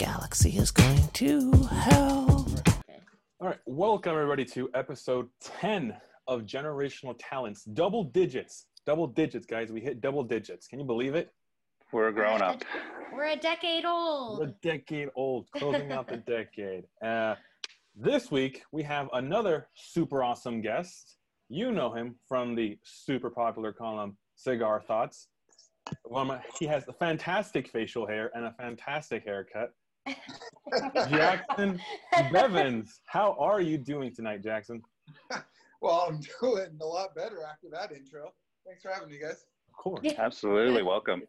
galaxy is going to hell. All right, welcome everybody to episode 10 of Generational Talents. Double digits, double digits, guys. We hit double digits. Can you believe it? We're grown up. We're a decade We're a decade old, closing out the decade. Uh, this week, we have another super awesome guest. You know him from the super popular column Cigar Thoughts. One of my- he has a fantastic facial hair and a fantastic haircut. Jacson Bevens, how are you doing tonight, Jacson? Well, I'm doing a lot better after that intro. Thanks for having me, guys. Of course. Absolutely. Welcome.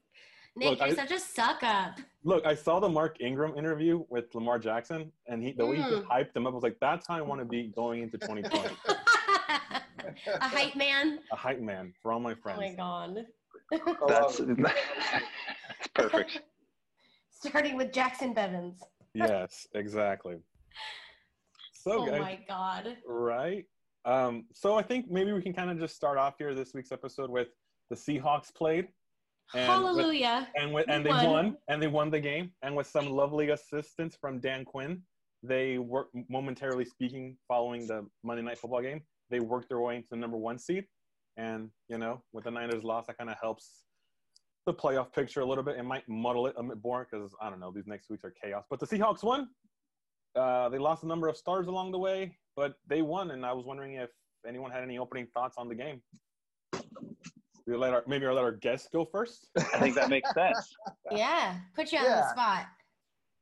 Nick, Look, you're I- such a suck up. Look, I saw the Mark Ingram interview with Lamar Jackson, and he the way he Mm. hyped him up I was like, "That's how I want to be going into 2020." a hype man. a hype man for all my friends. Oh friends. my god. That's, that's perfect. Starting with Jacson Bevens. yes, exactly. So, oh guys, my god. right? Um, so I think maybe we can kind of just start off here this week's episode with the Seahawks played, And with- Hallelujah. and with, and they Won. won, and they won the game, and with some lovely assistance from Dan Quinn, they were momentarily speaking following the Monday Night Football game. They worked their way into the number one seed, and you know, with the Niners loss, that kind of helps the playoff picture a little bit. It might muddle it a bit more because I don't know, these next weeks are chaos. But the Seahawks won. Uh, they lost a number of stars along the way, but they won, and I was wondering if anyone had any opening thoughts on the game. We let our maybe I'll let our guests go first. I think that makes sense. Yeah. Put you on the spot.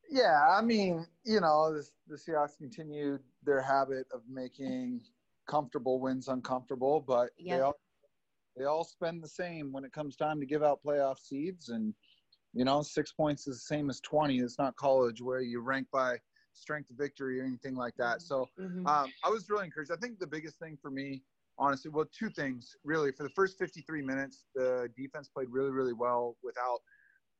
Yeah, I mean, you know, the, the Seahawks continued their habit of making comfortable wins uncomfortable, but Yep. they all they all spend the same when it comes time to give out playoff seeds. And you know, six points is the same as twenty. It's not college where you rank by strength of victory or anything like that. So Mhm. Um, I was really encouraged. I think the biggest thing for me, honestly, well, two things really. For the first 53 minutes, the defense played really, really well without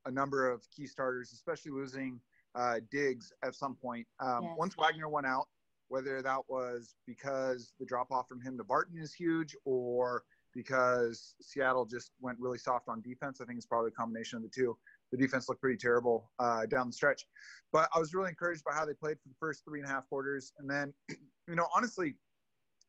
a number of key starters, especially losing uh, Diggs at some point. Um, Yes. Once Wagner went out, whether that was because the drop off from him to Barton is huge or because Seattle just went really soft on defense, I think it's probably a combination of the two. The defense looked pretty terrible uh, down the stretch. But I was really encouraged by how they played for the first three and a half quarters. And then you know, honestly,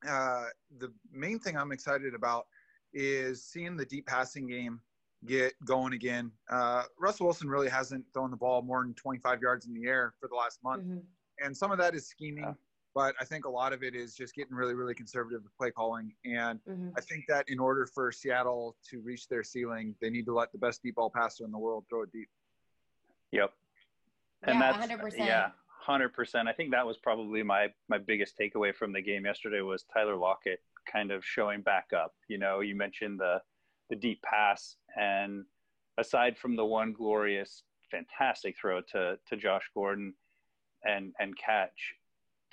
uh, the main thing I'm excited about is seeing the deep passing game get going again. Uh, Russell Wilson really hasn't thrown the ball more than 25 yards in the air for the last month, Mhm. and some of that is scheming. Yeah. But I think a lot of it is just getting really, really conservative with play calling. And Mhm. I think that in order for Seattle to reach their ceiling, they need to let the best deep ball passer in the world throw it deep. Yep. And Yeah, that's 100%. yeah, hundred percent. I think that was probably my my biggest takeaway from the game yesterday was Tyler Lockett kind of showing back up. You know, you mentioned the the deep pass, and aside from the one glorious, fantastic throw to to Josh Gordon and and catch,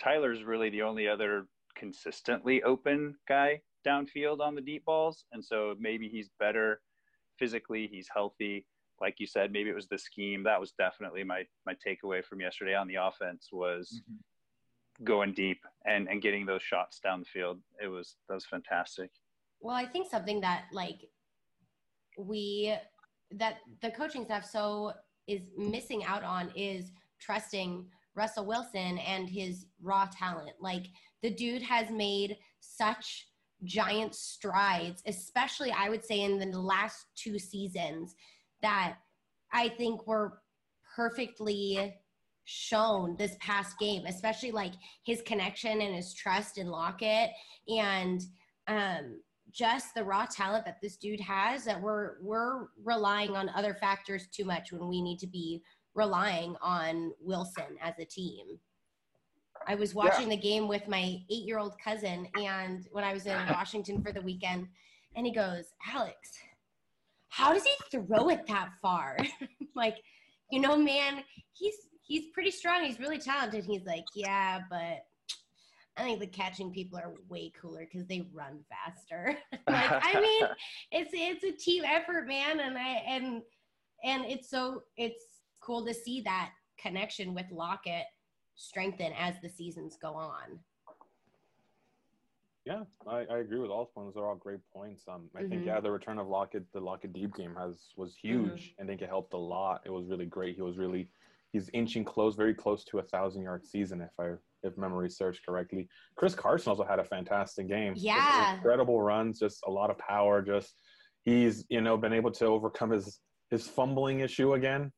Tyler's really the only other consistently open guy downfield on the deep balls, and so maybe he's better physically. He's healthy like you said, maybe it was the scheme. That was definitely my my takeaway from yesterday on the offense was mm-hmm. going deep and and getting those shots down the field. It was that was fantastic. Well, I think something that like we that the coaching staff so is missing out on is trusting Russell Wilson and his raw talent. Like the dude has made such giant strides, especially I would say in the last two seasons that I think were perfectly shown this past game, especially like his connection and his trust in Lockett and um just the raw talent that this dude has that we're we're relying on other factors too much when we need to be relying on Wilson as a team. I was watching the game with my 8-year-old cousin and when I was in Washington for the weekend and he goes, "Alex, how does he throw it that far?" like, you know, man, he's he's pretty strong. He's really talented. He's like, "Yeah, but I think the catching people are way cooler because they run faster. like, I mean, it's it's a team effort, man, and I and and it's so it's cool to see that connection with Lockett strengthen as the seasons go on. Yeah, I, I agree with all of points. They're all great points. Um, I think Mhm. yeah, the return of Lockett, the Lockett deep game has was huge. I think it helped a lot. It was really great. He was really he's inching close, very close to a thousand yard season, if I if memory serves correctly. Chris Carson also had a fantastic game. Yeah. incredible runs, just a lot of power. Just he's you know been able to overcome his his fumbling issue again,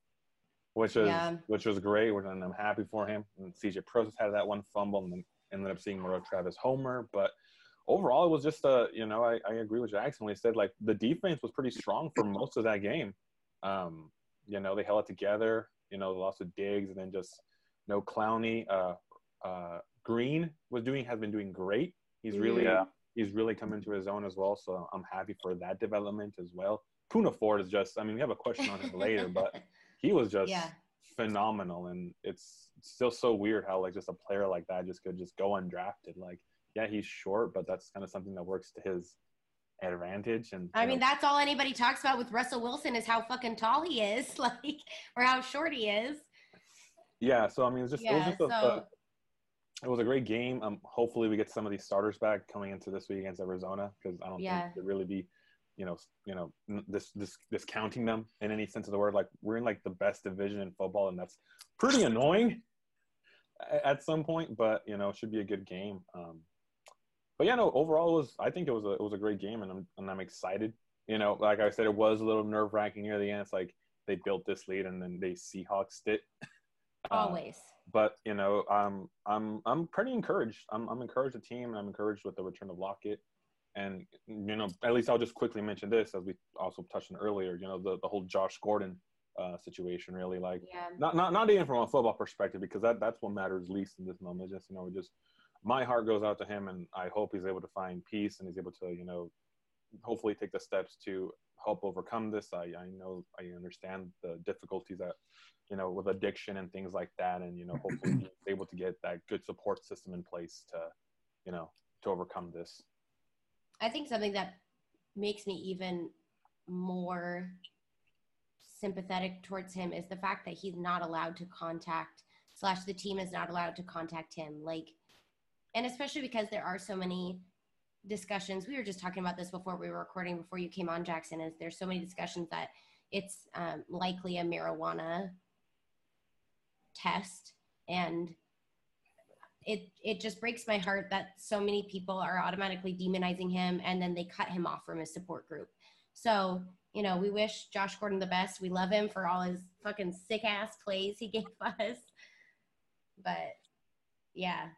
which is Yeah. which was great. And I'm happy for him. And CJ Prosise had that one fumble, and then ended up seeing Moreau Travis Homer, but. Overall, it was just a you know I, I agree with Jacson when he said like the defense was pretty strong for most of that game. Um, you know they held it together. You know, the loss of Diggs, and then just no Clowney. Uh, uh, Green was doing has been doing great. He's really Yeah. he's really come into his own as well. So I'm happy for that development as well. Poona Ford is just I mean we have a question on him later, but he was just Yeah. phenomenal, and it's still so weird how like just a player like that just could just go undrafted. Like yeah, he's short, but that's kind of something that works to his advantage. And I mean, know, that's all anybody talks about with Russell Wilson is how fucking tall he is, like, or how short he is. yeah. So I mean, it's just it was Yeah. just a, So a it was a great game. Um, hopefully we get some of these starters back coming into this week against Arizona because I don't Yeah. think it really be, you know, you know, this this discounting them in any sense of the word. Like we're in like the best division in football, and that's pretty annoying at some point. But you know, it should be a good game. Um, but yeah, no, overall it was. I think it was a it was a great game, and I'm and I'm excited. You know, like I said, it was a little nerve wracking near the end. It's like they built this lead and then they Seahawks it. Uh, always. but you know, um, I'm I'm pretty encouraged. I'm I'm encouraged the team, and I'm encouraged with the return of Lockett. And you know, at least I'll just quickly mention this, as we also touched on earlier. You know, the the whole Josh Gordon uh, situation, really like Yeah. not not not even from a football perspective, because that that's what matters least in this moment. Just you know, just my heart goes out to him, and I hope he's able to find peace and he's able to you know, hopefully take the steps to help overcome this. I I know I understand the difficulties that you know, with addiction and things like that. And, you know, hopefully he's able to get that good support system in place to, you know, to overcome this. I think something that makes me even more sympathetic towards him is the fact that he's not allowed to contact slash the team is not allowed to contact him. Like and especially because there are so many discussions. We were just talking about this before we were recording before you came on jacson is there's so many discussions that it's um, likely a marijuana test. And it it just breaks my heart that so many people are automatically demonizing him and then they cut him off from his support group. So, you know, we wish Josh Gordon the best. We love him for all his fucking sick ass plays he gave us. But yeah.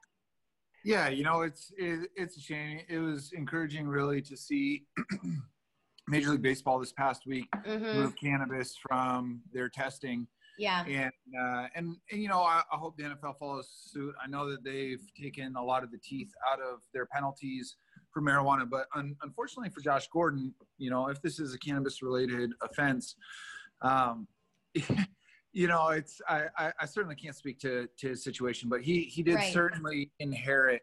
Yeah, you know, it's it, it's a shame. It was encouraging, really, to see Major League Baseball this past week hmm move cannabis from their testing, Yeah. and uh, and, and you know, I, I hope the NFL follows suit. I know that they've taken a lot of the teeth out of their penalties for marijuana, but un- unfortunately for Josh Gordon, you know, if this is a cannabis-related offense, um, you know, it's I, I, I certainly can't speak to to his situation, but he he did Right. certainly inherit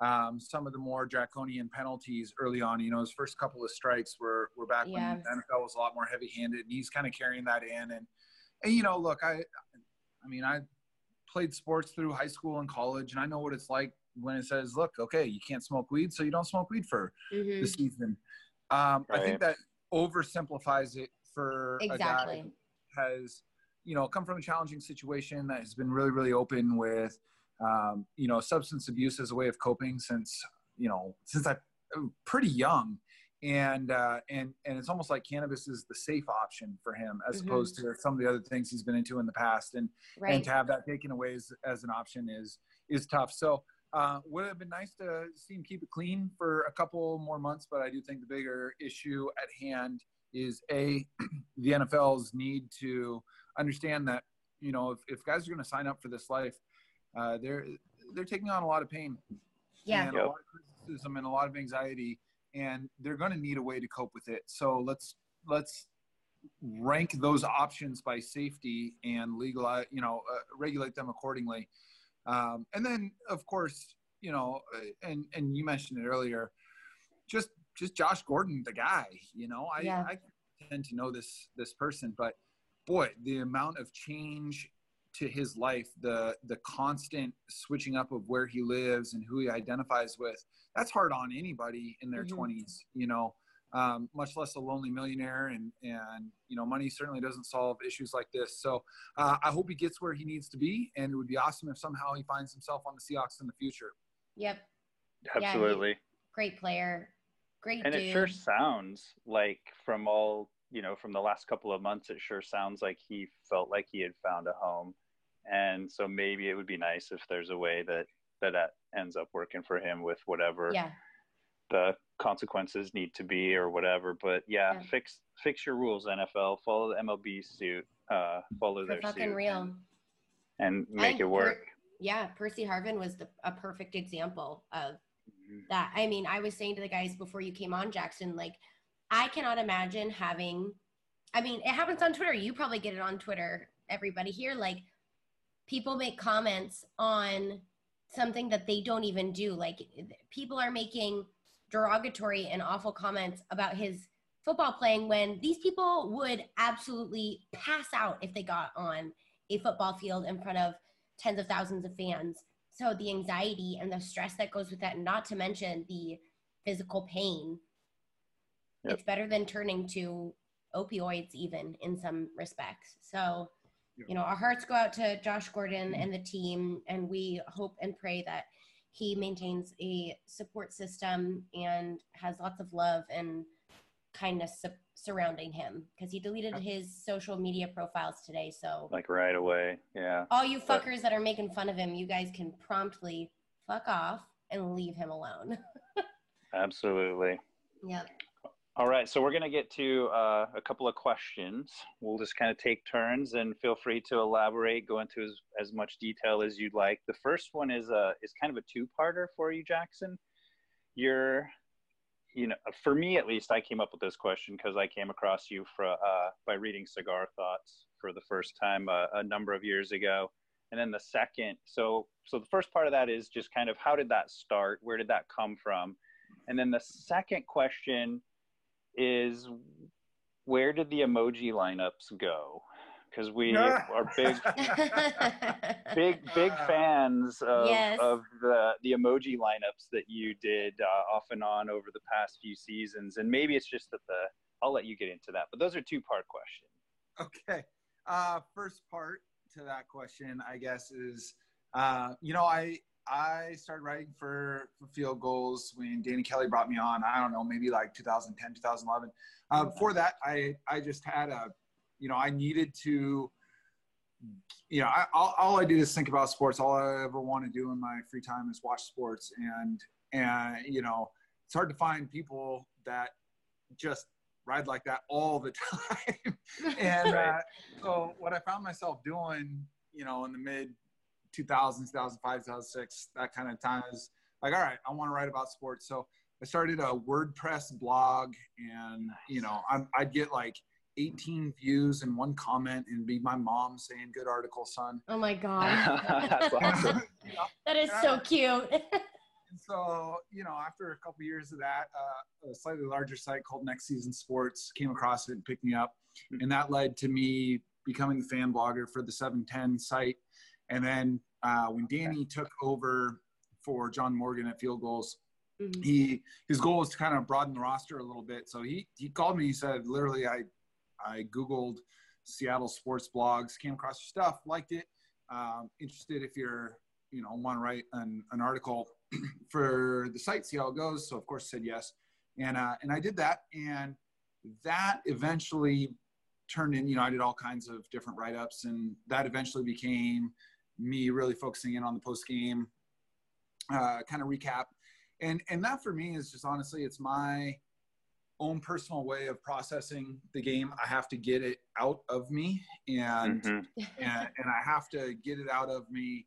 um, some of the more draconian penalties early on. You know, his first couple of strikes were were back Yeah. when the NFL was a lot more heavy-handed, and he's kind of carrying that in. And and you know, look, I I mean, I played sports through high school and college, and I know what it's like when it says, "Look, okay, you can't smoke weed, so you don't smoke weed for hmm the season." Um, I think that oversimplifies it for a guy who has, you know, come from a challenging situation that has been really, really open with, um, you know, substance abuse as a way of coping since, you know, since I pretty young. And uh, and and it's almost like cannabis is the safe option for him as Mhm. opposed to some of the other things he's been into in the past. And and to have that taken away as, as an option is is tough. So uh, would have been nice to see him keep it clean for a couple more months, but I do think the bigger issue at hand is a the NFL's need to understand that you know if, if guys are going to sign up for this life, uh, they're they're taking on a lot of pain Yeah. and Yep. a lot of criticism and a lot of anxiety, and they're going to need a way to cope with it. So let's let's rank those options by safety and legalize, you know, uh, regulate them accordingly. Um, and then, of course, you know, uh, and and you mentioned it earlier, just just Josh Gordon, the guy. You know, I Yeah. I tend to know this this person, but boy, the amount of change to his life, the the constant switching up of where he lives and who he identifies with, that's hard on anybody in their Mhm. 20s, you know. um, much less a lonely millionaire. And and you know, money certainly doesn't solve issues like this. So uh, I hope he gets where he needs to be, and it would be awesome if somehow he finds himself on the Seahawks in the future. Yep. Absolutely. Yeah, great player. Great and dude. it sure sounds like from all you know from the last couple of months it sure sounds like he felt like he had found a home and so maybe it would be nice if there's a way that that, that ends up working for him with whatever yeah. the consequences need to be or whatever but yeah, Yeah. fix fix your rules nfl follow the mlb suit uh follow For their fucking suit real. and, and make And it Per- work yeah, Percy Harvin was the, a perfect example of Mhm. that. I mean, I was saying to the guys before you came on, Jacson, like, I cannot imagine having, I mean, it happens on Twitter. You probably get it on Twitter, everybody here. Like, people make comments on something that they don't even do. Like, people are making derogatory and awful comments about his football playing when these people would absolutely pass out if they got on a football field in front of tens of thousands of fans. So the anxiety and the stress that goes with that, not to mention the physical pain, Yep. it's better than turning to opioids, even in some respects. So, you know, our hearts go out to Josh Gordon mm-hmm. and the team, and we hope and pray that he maintains a support system and has lots of love and kindness su- surrounding him because he deleted his social media profiles today. So, like right away yeah all you But- fuckers that are making fun of him, you guys can promptly fuck off and leave him alone. absolutely yep. All right, so we're going to get to uh, a couple of questions. We'll just kind of take turns, and feel free to elaborate, go into as, as much detail as you'd like. The first one is uh, is kind of a two-parter for you, Jacson. You're, you know, for me at least, I came up with this question because I came across you for, uh, by reading Cigar Thoughts for the first time uh, a number of years ago, and then the second. So, so the first part of that is just kind of how did that start? Where did that come from? And then the second question is where did the emoji lineups go? Because we are big, big, big fans of, Yes. of the the emoji lineups that you did uh, off and on over the past few seasons, and maybe it's just that the I'll let you get into that, but those are two part questions. Okay. Uh, first part to that question, I guess, is uh, you know, I I started writing for, for Field Gulls when Danny Kelly brought me on. I don't know, maybe like 2010, 2011. Uh, before that, I I just had a, you know, I needed to, you know, I, all, all I do is think about sports. All I ever want to do in my free time is watch sports, and and you know, it's hard to find people that just ride like that all the time. and uh, so what I found myself doing, you know, in the mid 2000s, 2005, 2006, that kind of time is like, all right, I want to write about sports. So I started a WordPress blog, and you know, I'm, I'd get like 18 views and one comment, and be my mom saying, "Good article, son." oh my god. That's awesome. You know, that is so cute. and so, you know, after a couple years of that, uh, a slightly larger site called Next Season Sports came across it and picked me up. And that led to me becoming the fan blogger for the 710 site. And then uh, when Danny took over for John Morgan at Field Gulls, Mhm. he his goal was to kind of broaden the roster a little bit. So he he called me. He said, literally, I I googled Seattle sports blogs, came across your stuff, liked it. Um, interested if you're you know want to write an, an article for the site, see how it goes. So of course said yes, and uh, and I did that, and that eventually turned in. You know, I did all kinds of different write ups, and that eventually became me really focusing in on the post game uh, kind of recap, and and that for me is just honestly, it's my own personal way of processing the game. I have to get it out of me, and Mhm. and, and I have to get it out of me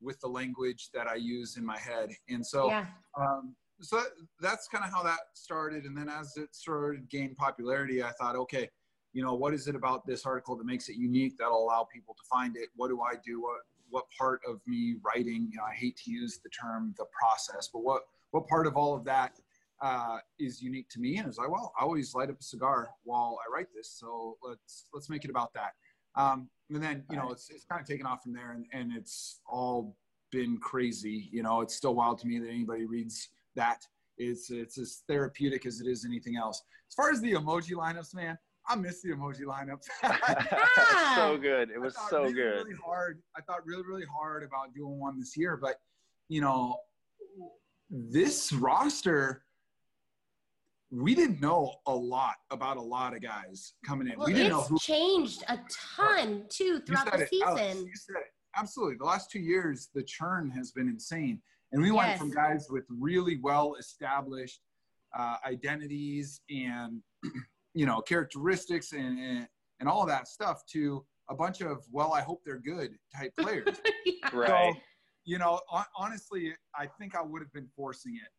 with the language that I use in my head. And so, yeah. um, so that's kind of how that started. And then as it started to gain popularity, I thought, okay, you know, what is it about this article that makes it unique that'll allow people to find it? What do I do? What what part of me writing? You know, I hate to use the term the process, but what what part of all of that uh, is unique to me? And it's like, well, I always light up a cigar while I write this, so let's let's make it about that. Um, and then you know, it's it's kind of taken off from there, and and it's all been crazy. You know, it's still wild to me that anybody reads that It's it's as therapeutic as it is anything else. As far as the emoji lineups, man, I miss the emoji lineups. So good. It was thought so really, good. Really hard. I thought really, really hard about doing one this year, but you know, this roster, we didn't know a lot about a lot of guys coming in. Well, we didn't know who. changed a ton too You throughout said the it, Alex, season. you said it. Absolutely. The last two years, the churn has been insane. And we went from guys with really well established uh, identities and, you know, characteristics and, and, and all that stuff to a bunch of, well, I hope they're good type players. Right. So, you know, honestly, I think I would have been forcing it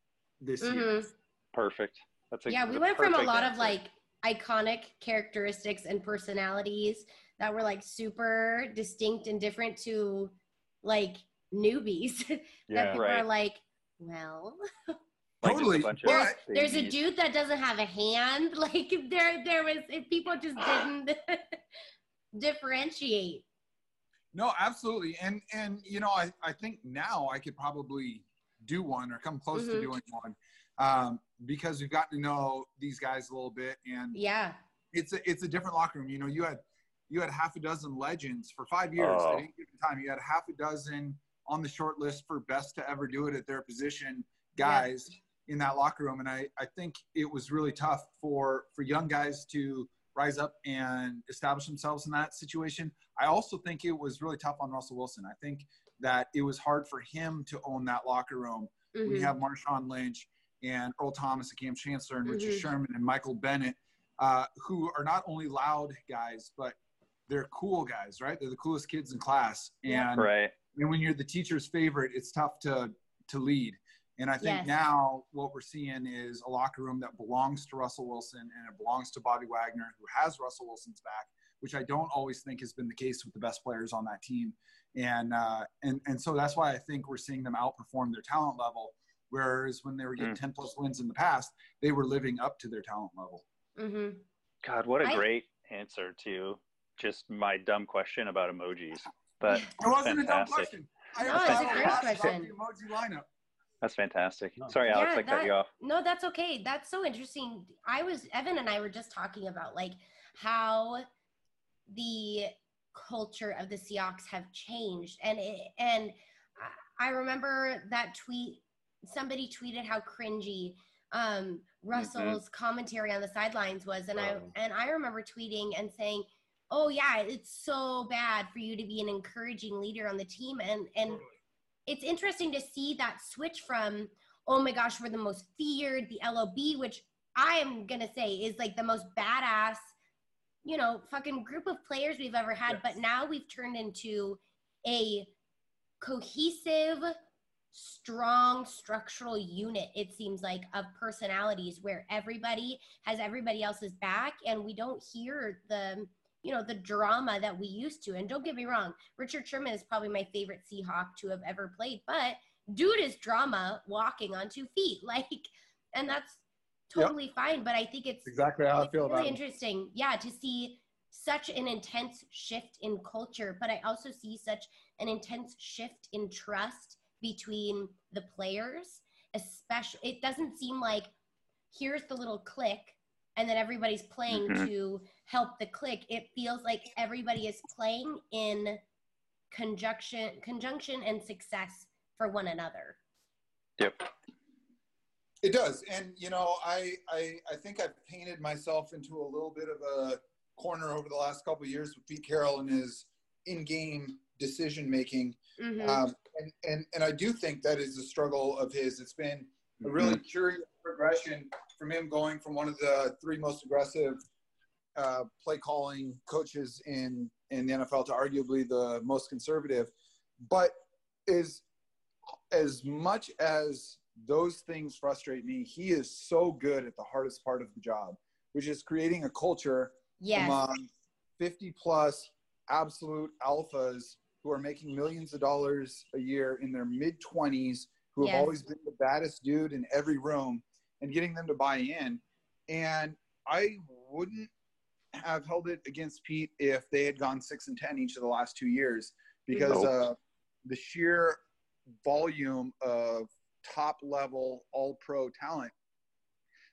this year. Mhm. Perfect. That's a, yeah, we went from a perfect lot of like iconic characteristics and personalities that were like super distinct and different to like newbies that Yeah. people Right. are like, well, Like just a Totally. bunch of But- there's a dude that doesn't have a hand. Like there, there was if people just didn't differentiate. No, absolutely. And and you know, I, I think now I could probably do one or come close to Mhm. doing one. Um, because we've gotten to know these guys a little bit and Yeah, it's a it's a different locker room. You know, you had you had half a dozen legends for five years Oh. at any given time. You had half a dozen on the short list for best to ever do it at their position guys in that locker room. And I, I think it was really tough for for young guys to rise up and establish themselves in that situation. I also think it was really tough on Russell Wilson. I think that it was hard for him to own that locker room when you Mhm. have Marshawn Lynch and Earl Thomas and Kam Chancellor and Richard Mhm. Sherman and Michael Bennett, uh, who are not only loud guys, but they're cool guys, right? They're the coolest kids in class. Yeah. And, Right. and when you're the teacher's favorite, it's tough to, to lead. And I think Yes. now what we're seeing is a locker room that belongs to Russell Wilson and it belongs to Bobby Wagner, who has Russell Wilson's back, which I don't always think has been the case with the best players on that team. And uh, and and so that's why I think we're seeing them outperform their talent level. Whereas when they were getting Mm. 10 plus wins in the past, they were living up to their talent level. Mhm. God, what a I- great answer to just my dumb question about emojis. But It wasn't a dumb fantastic. question. I No, asked it's a Tyler great Ross about question. The emoji lineup. That's fantastic. Sorry, Alex, Yeah, I cut you off. No, that's okay. That's so interesting. I was Evan and I were just talking about like how the culture of the Seahawks have changed, and it, and I- I remember that tweet. Somebody tweeted how cringy um, Russell's commentary on the sidelines was, and Oh. I and I remember tweeting and saying, "Oh yeah, it's so bad for you to be an encouraging leader on the team," and and it's interesting to see that switch from oh my gosh, we're the most feared, the LOB, which I am gonna say is like the most badass, you know, fucking group of players we've ever had. But now we've turned into a cohesive, strong structural unit, it seems like, of personalities where everybody has everybody else's back and we don't hear the you know the drama that we used to and don't get me wrong richard sherman is probably my favorite seahawk to have ever played but dude is drama walking on two feet like and that's Yep. totally fine but i think it's Exactly how I it's feel really about it. interesting yeah to see such an intense shift in culture but i also see such an intense shift in trust between the players especially it doesn't seem like here's the little clique and then everybody's playing Mhm. to help the clique it feels like everybody is playing in conjunction conjunction and success for one another Yep. It does, and you know, I, I I think I've painted myself into a little bit of a corner over the last couple of years with Pete Carroll and his in-game decision making, Mhm. um, and and and I do think that is a struggle of his. It's been a really curious progression from him going from one of the three most aggressive uh, play calling coaches in in the NFL to arguably the most conservative, but is as much as those things frustrate me, he is so good at the hardest part of the job, which is creating a culture yes among 50 plus absolute alphas who are making millions of dollars a year in their mid 20s, who have always been the baddest dude in every room, and getting them to buy in. And I wouldn't have held it against Pete if they had gone six and 10 each of the last two years because Nope. uh, the sheer volume of top level all pro talent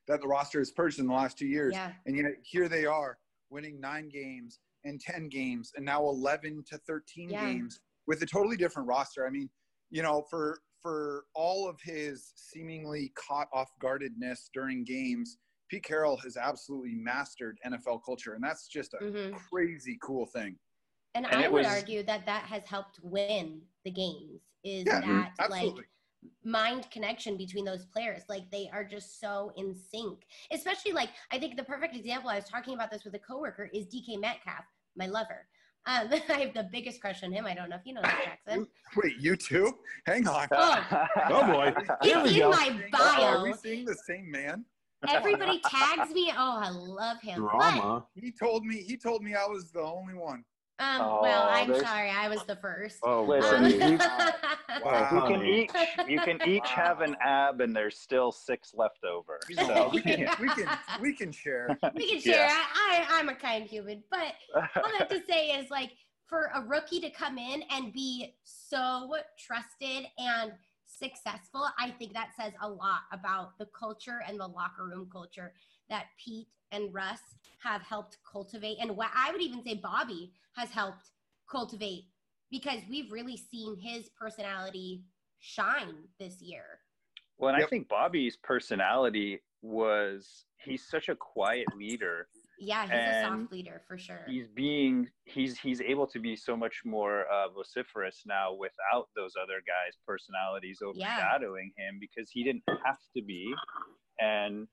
that the roster has purged in the last two years. Yeah. And yet here they are winning nine games and 10 games and now 11 to 13 Yeah. games with a totally different roster. I mean, you know, for for all of his seemingly caught off guardedness during games, Pete Carroll has absolutely mastered NFL culture, and that's just a Mhm. crazy cool thing. And, And I would was- argue that that has helped win the games. Is Yeah, that absolutely. like mind connection between those players? Like they are just so in sync. Especially like I think the perfect example. I was talking about this with a coworker is DK Metcalf, my lover. Um, I have the biggest crush on him. I don't know if you know that, Jacson. Wait, you too? Hang on. Oh. Oh, boy. Here It's we in go. my Are we seeing the same man? Everybody tags me. Oh, I love him. But, Drama. He told me. He told me I was the only one. um, Oh, well, I'm there's- sorry. I was the first. Oh, Listen, Um, you- Wow. you can each you can each have an ab, and there's still six left over. So we can we can we can share. we can share. Yeah. I, I, I'm a kind human, but all I have to say is like for a rookie to come in and be so trusted and successful, I think that says a lot about the culture and the locker room culture that Pete and Russ have helped cultivate, and what I would even say Bobby has helped cultivate because we've really seen his personality shine this year. Well, and I think Bobby's personality was he's such a quiet leader. Yeah, he's a soft leader for sure. He's being he's he's able to be so much more uh, vociferous now without those other guys' personalities overshadowing him because he didn't have to be, and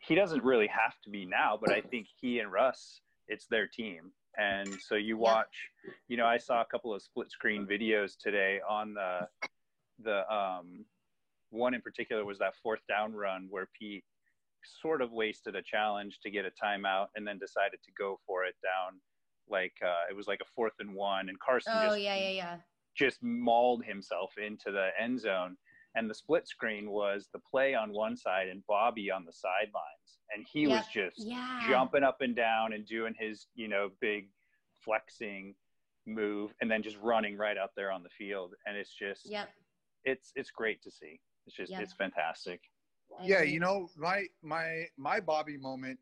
he doesn't really have to be now. But I think he and Russ, it's their team, and so you watch. You know, I saw a couple of split screen videos today on the the um one in particular was that fourth down run where Pete sort of wasted a challenge to get a timeout and then decided to go for it down like uh, it was like a fourth and one and Carson Oh just yeah, yeah, yeah. just mauled himself into the end zone and the split screen was the play on one side and Bobby on the sidelines and he was just Yeah. jumping up and down and doing his you know big flexing move and then just running right out there on the field and it's just Yep. it's it's great to see it's just Yeah. it's fantastic Yeah, you know, my my my Bobby moment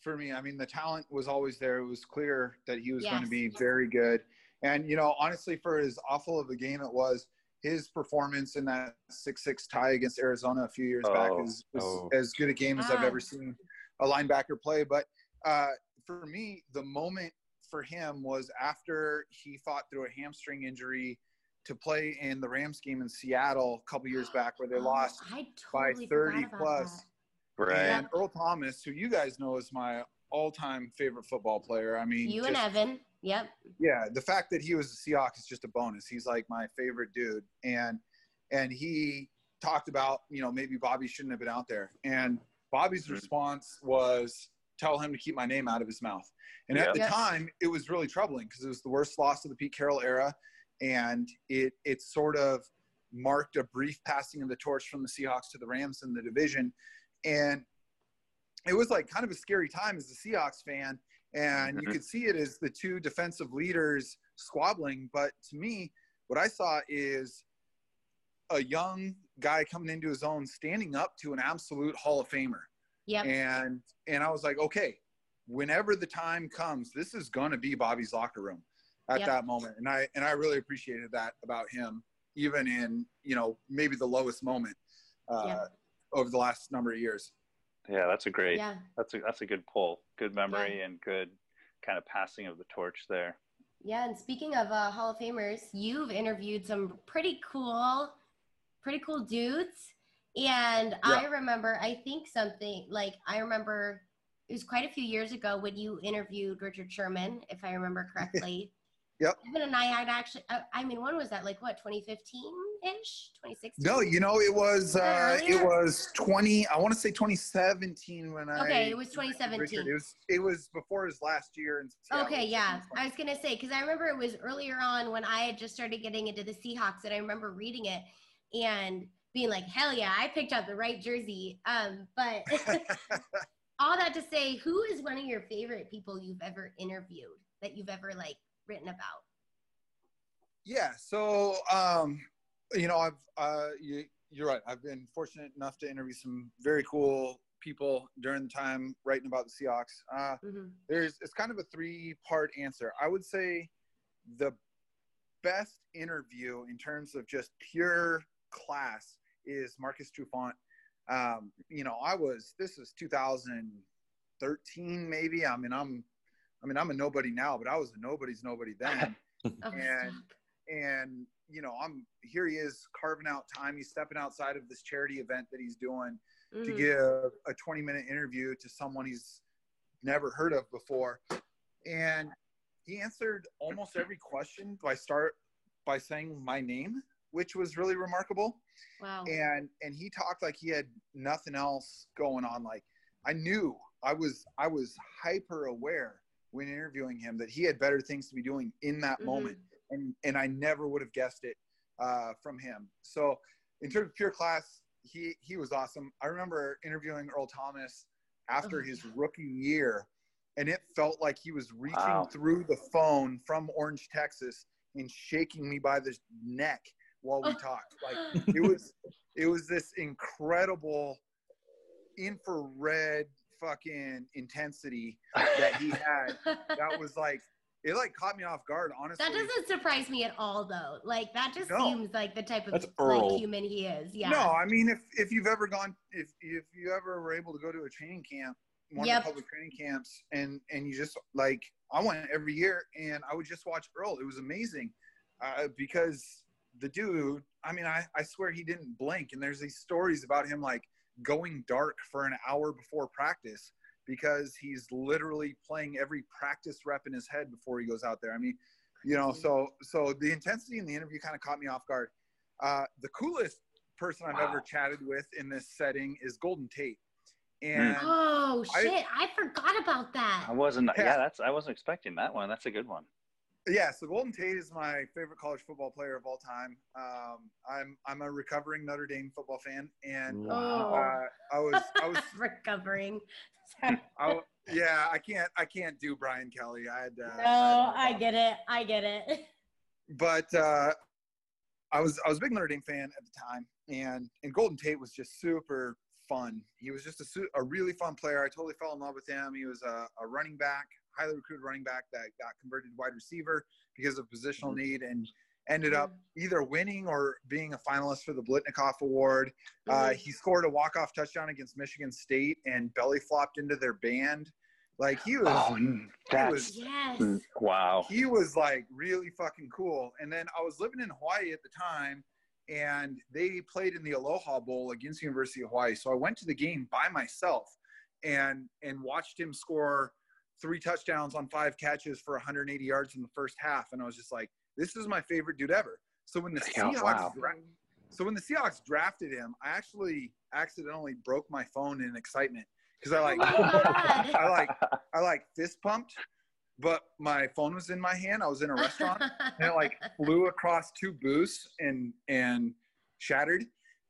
for me, I mean, the talent was always there. It was clear that he was going to be very good. And you know, honestly, for as awful of a game it was, his performance in that six-six tie against Arizona a few years back Oh, is, was oh. as good a game as I've Ah. ever seen a linebacker play. But uh, for me, the moment for him was after he fought through a hamstring injury to play in the Rams game in Seattle a couple years back, where they Oh, lost I by 30 plus. that. and Earl Thomas, who you guys know is my all-time favorite football player. I mean, You just- and Evan. Yep. yeah, the fact that he was a Seahawks is just a bonus. He's like my favorite dude, and and he talked about you know maybe Bobby shouldn't have been out there, and Bobby's Mhm. response was tell him to keep my name out of his mouth. And at the Yep. time, it was really troubling because it was the worst loss of the Pete Carroll era, and it it sort of marked a brief passing of the torch from the Seahawks to the Rams in the division, and it was like kind of a scary time as a Seahawks fan, and you Mhm. could see it as the two defensive leaders squabbling. But to me, what I saw is a young guy coming into his own, standing up to an absolute Hall of Famer, Yeah, and and I was like, okay, whenever the time comes, this is going to be Bobby's locker room at Yep. that moment, and I and I really appreciated that about him, even in you know maybe the lowest moment uh, Yep. over the last number of years. yeah that's a great Yeah. that's a that's a good pull good memory and good kind of passing of the torch there Yeah. And speaking of uh, Hall of Famers, you've interviewed some pretty cool, pretty cool dudes. And I remember, I think something like I remember it was quite a few years ago when you interviewed Richard Sherman, if I remember correctly. Yep. Evan and I had actually, I, I mean, when was that? Like what, 2015 ish? 2016? No, you know, it was uh, it was twenty. I want to say twenty seventeen when I. Okay, it was 2017. Richard, It was it was before his last year in. Seattle. Okay, yeah. I was gonna say because I remember it was earlier on when I had just started getting into the Seahawks, and I remember reading it and being like, "Hell yeah, I picked out the right jersey." Um, but all that to say, who is one of your favorite people you've ever interviewed that you've ever like written about? yeah. So, um, you know, I've uh, you you're right. I've been fortunate enough to interview some very cool people during the time writing about the Seahawks. Uh, Mhm. there's it's kind of a three part answer. I would say the best interview in terms of just pure class is Marcus Trufant. Um, you know, I was this is 2013 maybe. I mean, I'm I mean, I'm a nobody now, but I was a nobody's nobody then. Oh, And- and you know, I'm here. He is carving out time. He's stepping outside of this charity event that he's doing to Mhm. give a 20 minute interview to someone he's never heard of before. And he answered almost every question by start by saying my name, which was really remarkable. Wow. And and he talked like he had nothing else going on. Like I knew I was I was hyper aware when interviewing him that he had better things to be doing in that Mhm. moment and and I never would have guessed it uh, from him. So in terms of pure class, he he was awesome. I remember interviewing Earl Thomas after Oh, his yeah. rookie year, and it felt like he was reaching Wow. through the phone from Orange, Texas, and shaking me by the neck while we talked. Like it was it was this incredible infrared fucking intensity that he had that was like it like caught me off guard honestly That doesn't surprise me at all, though. Like that just No. seems like the type of That's like, human he is. Yeah. no i mean if if you've ever gone if if you ever were able to go to a training camp one Yep. of the public training camps and and you just like i went every year and i would just watch earl it was amazing uh, because the dude i mean I, I swear he didn't blink and there's these stories about him like going dark for an hour before practice because he's literally playing every practice rep in his head before he goes out there i mean you know so so the intensity in the interview kind of caught me off guard uh, the coolest person i've Wow. ever chatted with in this setting is golden tate and Oh I- shit! I, forgot about that. I wasn't. Yeah. Yeah. that's. I wasn't expecting that one. That's a good one. Yeah, so Golden Tate is my favorite college football player of all time. Um, I'm I'm a recovering Notre Dame football fan, and Wow. uh, I was I was recovering. Sorry. I, w- yeah I can't I can't do Brian Kelly. I had uh, No, I I get it. I get it. but uh, I was I was a big Notre Dame fan at the time, and and Golden Tate was just super fun. He was just a a really fun player. I totally fell in love with him. He was a, a running back, highly recruited running back that got converted to wide receiver because of positional need, and ended up either winning or being a finalist for the Biletnikoff Award. Uh, Mhm. he scored a walk-off touchdown against Michigan State and belly flopped into their band. Like he was, Oh, that's was- yes. wow. he was like really fucking cool. And then I was living in Hawaii at the time, and they played in the Aloha Bowl against University of Hawaii. So I went to the game by myself, and and watched him score three touchdowns on five catches for 180 yards in the first half. And I was just like, this is my favorite dude ever. So when the Yeah, Seahawks wow. dra- so when the Seahawks drafted him, I actually accidentally broke my phone in excitement because I like Oh my God. I like I like fist pumped, but my phone was in my hand. I was in a restaurant and it like flew across two booths and and shattered.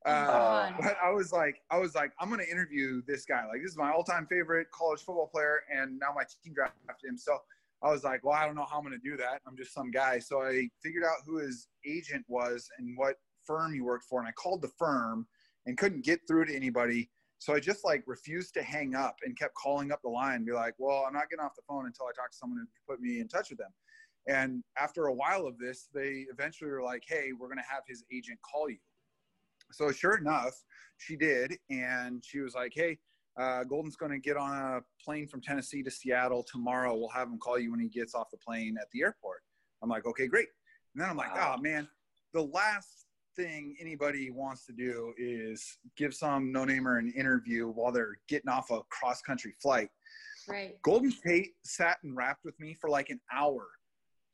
Uh, but I was like, I was like, I'm gonna interview this guy. Like, this is my all-time favorite college football player, and now my team drafted him. So I was like, well, I don't know how I'm gonna do that. I'm just some guy. So I figured out who his agent was and what firm he worked for, and I called the firm and couldn't get through to anybody. So I just like refused to hang up and kept calling up the line, be like, well, I'm not getting off the phone until I talk to someone who put me in touch with them. And after a while of this, they eventually were like, hey, we're going to have his agent call you. So sure enough, she did. And she was like, hey, uh, Golden's going to get on a plane from Tennessee to Seattle tomorrow. We'll have him call you when he gets off the plane at the airport. I'm like, okay, great. And then I'm like, Wow. oh, man, the last thing anybody wants to do is give some no-namer an interview while they're getting off a cross-country flight. right. Golden Tate sat and rapped with me for like an hour.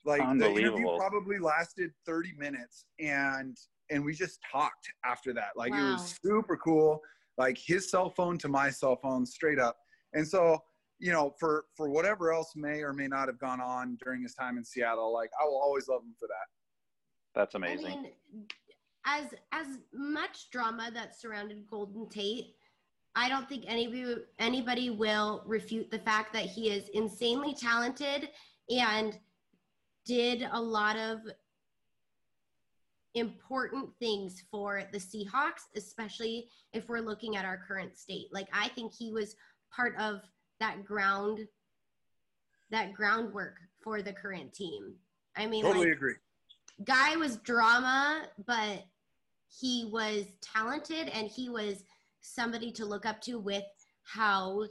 Like the interview probably lasted 30 minutes and and we just talked after that. Like it was super cool. Like his cell phone to my cell phone straight up. And so, you know, for for whatever else may or may not have gone on during his time in Seattle, like I will always love him for that. That's amazing. I mean, as as much drama that surrounded Golden Tate, I don't think anybody anybody will refute the fact that he is insanely talented and did a lot of important things for the Seahawks, especially if we're looking at our current state. Like I think he was part of that ground that groundwork for the current team. I mean Totally like agree. guy was drama, but he was talented and he was somebody to look up to with how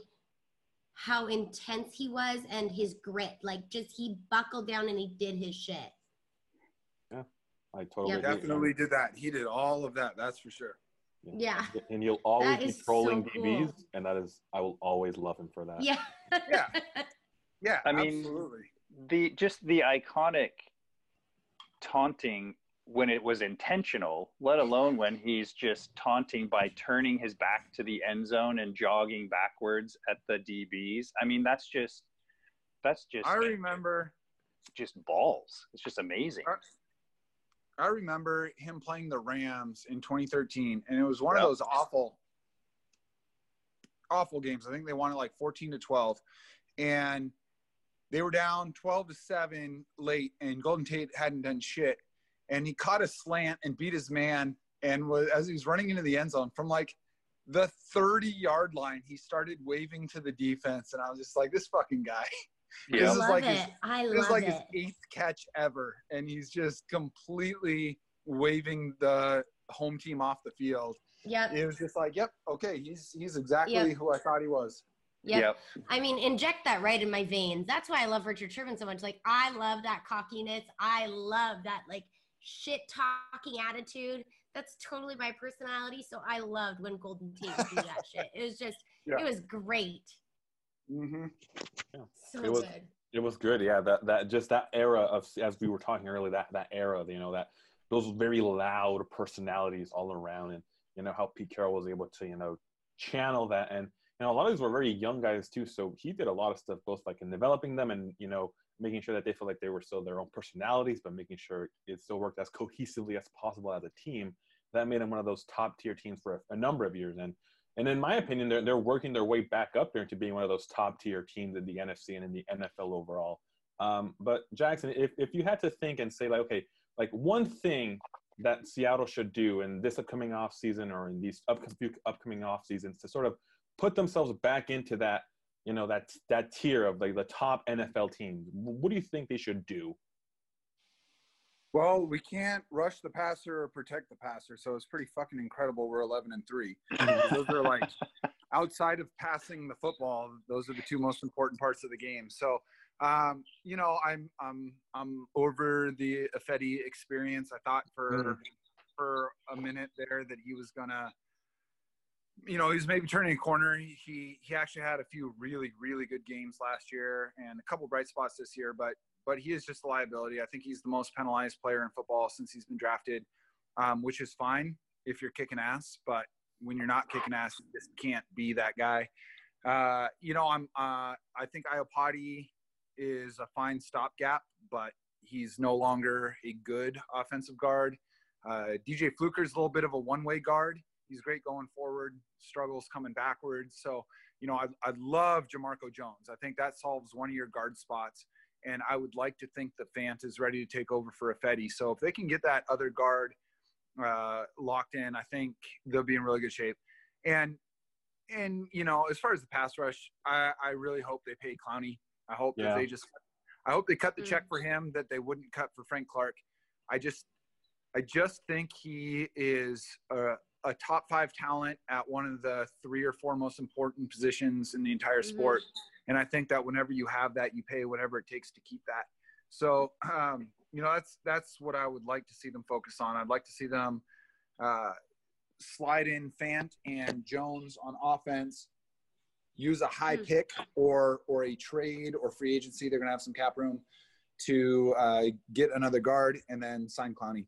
how intense he was and his grit. Like just he buckled down and he did his shit. I totally Yeah. agree. Definitely did that. He did all of that. That's for sure. Yeah. And you'll always be trolling so DBs, cool. and that is I will always love him for that. Yeah. Yeah. Yeah, I mean- absolutely. the just the iconic taunting when it was intentional, let alone when he's just taunting by turning his back to the end zone and jogging backwards at the DBs. I mean, that's just that's just I remember just balls. It's just amazing. I remember him playing the Rams in 2013, and it was one Yeah. of those awful, awful games. I think they won it like 14 to 12, and they were down 12 to seven late, and Golden Tate hadn't done shit, and he caught a slant and beat his man, and was as he was running into the end zone from like the 30 yard line, he started waving to the defense, and I was just like, this fucking guy. I This is love like it. his- I It was love like it. his eighth catch ever, and he's just completely waving the home team off the field. Yep. It was just like, yep, okay, he's he's exactly Yep. who I thought he was. Yep. I mean, inject that right in my veins. That's why I love Richard Sherman so much. Like, I love that cockiness. I love that like shit talking attitude. That's totally my personality. So I loved when Golden Tate did that shit. It was just, Yeah. it was great. Mm-hmm. So It was- good. It was good, yeah. That that just that era of as we were talking earlier, that that era, you know, that those very loud personalities all around, and you know how Pete Carroll was able to, you know, channel that, and you know a lot of these were very young guys too. So he did a lot of stuff, both like in developing them and you know making sure that they feel like they were still their own personalities, but making sure it still worked as cohesively as possible as a team. That made them one of those top tier teams for a, a number of years, and and in my opinion, they're, they're working their way back up there to being one of those top tier teams in the NFC and in the NFL overall. Um, but Jacson, if, if you had to think and say like, okay, like one thing that Seattle should do in this upcoming off season or in these upcoming upcoming off seasons to sort of put themselves back into that, you know, that that tier of like the top NFL teams, what do you think they should do? Well, we can't rush the passer or protect the passer, so it's pretty fucking incredible. We're 11 and three. those are like outside of passing the football. Those are the two most important parts of the game. So, um, you know, I'm I'm I'm over the Ifedi experience. I thought for Mhm. for a minute there that he was gonna, you know, he was maybe turning a corner. He he, he actually had a few really really good games last year and a couple bright spots this year, but but he is just a liability. I think he's the most penalized player in football since he's been drafted, um, which is fine if you're kicking ass, but when you're not kicking ass, you just can't be that guy. Uh, you know, I'm. Uh, I think Iupati is a fine stopgap, but he's no longer a good offensive guard. Uh, DJ Fluker's a little bit of a one-way guard. He's great going forward, struggles coming backwards. So, you know, I, I love Jamarco Jones. I think that solves one of your guard spots. And I would like to think that Fant is ready to take over for Ifedi. So if they can get that other guard uh, locked in, I think they'll be in really good shape. And and you know, as far as the pass rush, I, I really hope they pay Clowney. I hope Yeah. that they just, I hope they cut the Mm. check for him that they wouldn't cut for Frank Clark. I just, I just think he is a, a top five talent at one of the three or four most important positions in the entire Mhm. sport. And I think that whenever you have that, you pay whatever it takes to keep that. So, um, you know, that's that's what I would like to see them focus on. I'd like to see them uh, slide in Fant and Jones on offense, use a high Hmm. pick or or a trade or free agency. They're gonna have some cap room to uh, get another guard and then sign Clowney.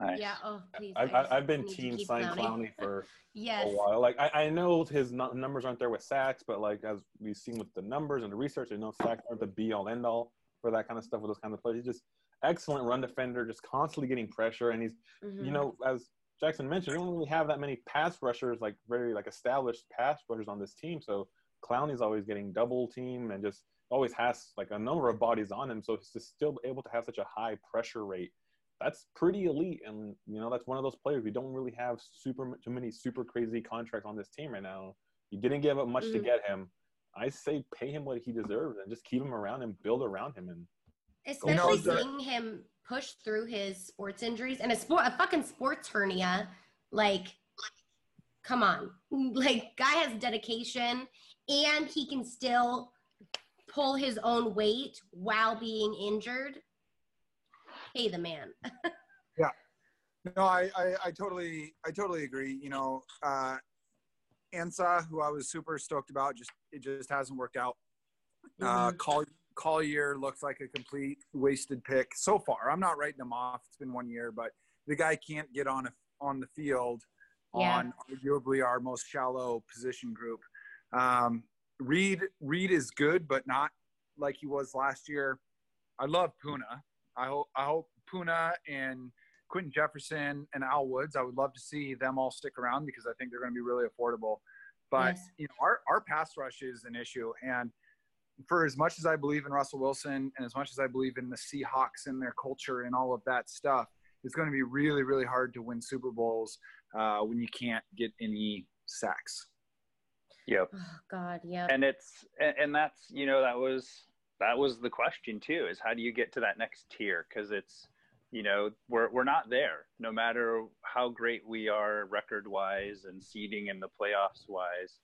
Nice. Yeah. Oh, please. I've, I I've been team keep sign Clowney. Clowney for Yes. a while. Like I, I know his nu- numbers aren't there with sacks, but like as we've seen with the numbers and the research, I know sacks aren't the be all end all for that kind of stuff with those kind of players. He's just excellent run defender, just constantly getting pressure, and he's Mhm. you know as Jacson mentioned, we don't really have that many pass rushers, like very like established pass rushers on this team. So Clowney's always getting double team and just always has like a number of bodies on him. So he's just still able to have such a high pressure rate that's pretty elite, and you know that's one of those players. We don't really have super too many super crazy contracts on this team right now. You didn't give up much to Mhm. get him. I say pay him what he deserves and just keep him around and build around him. And Especially the- seeing him push through his sports injuries and a sport, a fucking sports hernia. Like, come on, like guy has dedication, and he can still pull his own weight while being injured. Pay the man. Yeah. No, I, I, I totally, I totally agree. You know, uh, Ansah, who I was super stoked about, just it just hasn't worked out. Uh, Mhm. Col- Collier looks like a complete wasted pick so far. I'm not writing him off. It's been one year, but the guy can't get on a, on the field Yeah. on arguably our most shallow position group. Um, Reed Reed is good, but not like he was last year. I love Poona. I hope I hope Poona and Quinton Jefferson and Al Woods. I would love to see them all stick around because I think they're going to be really affordable. But Yes. you know, our our pass rush is an issue, and for as much as I believe in Russell Wilson and as much as I believe in the Seahawks and their culture and all of that stuff, it's going to be really really hard to win Super Bowls uh, when you can't get any sacks. Yep. Oh God, yeah. and it's and, and that's you know that was that was the question too is how do you get to that next tier because it's you know we're we're not there no matter how great we are record wise and seeding in the playoffs wise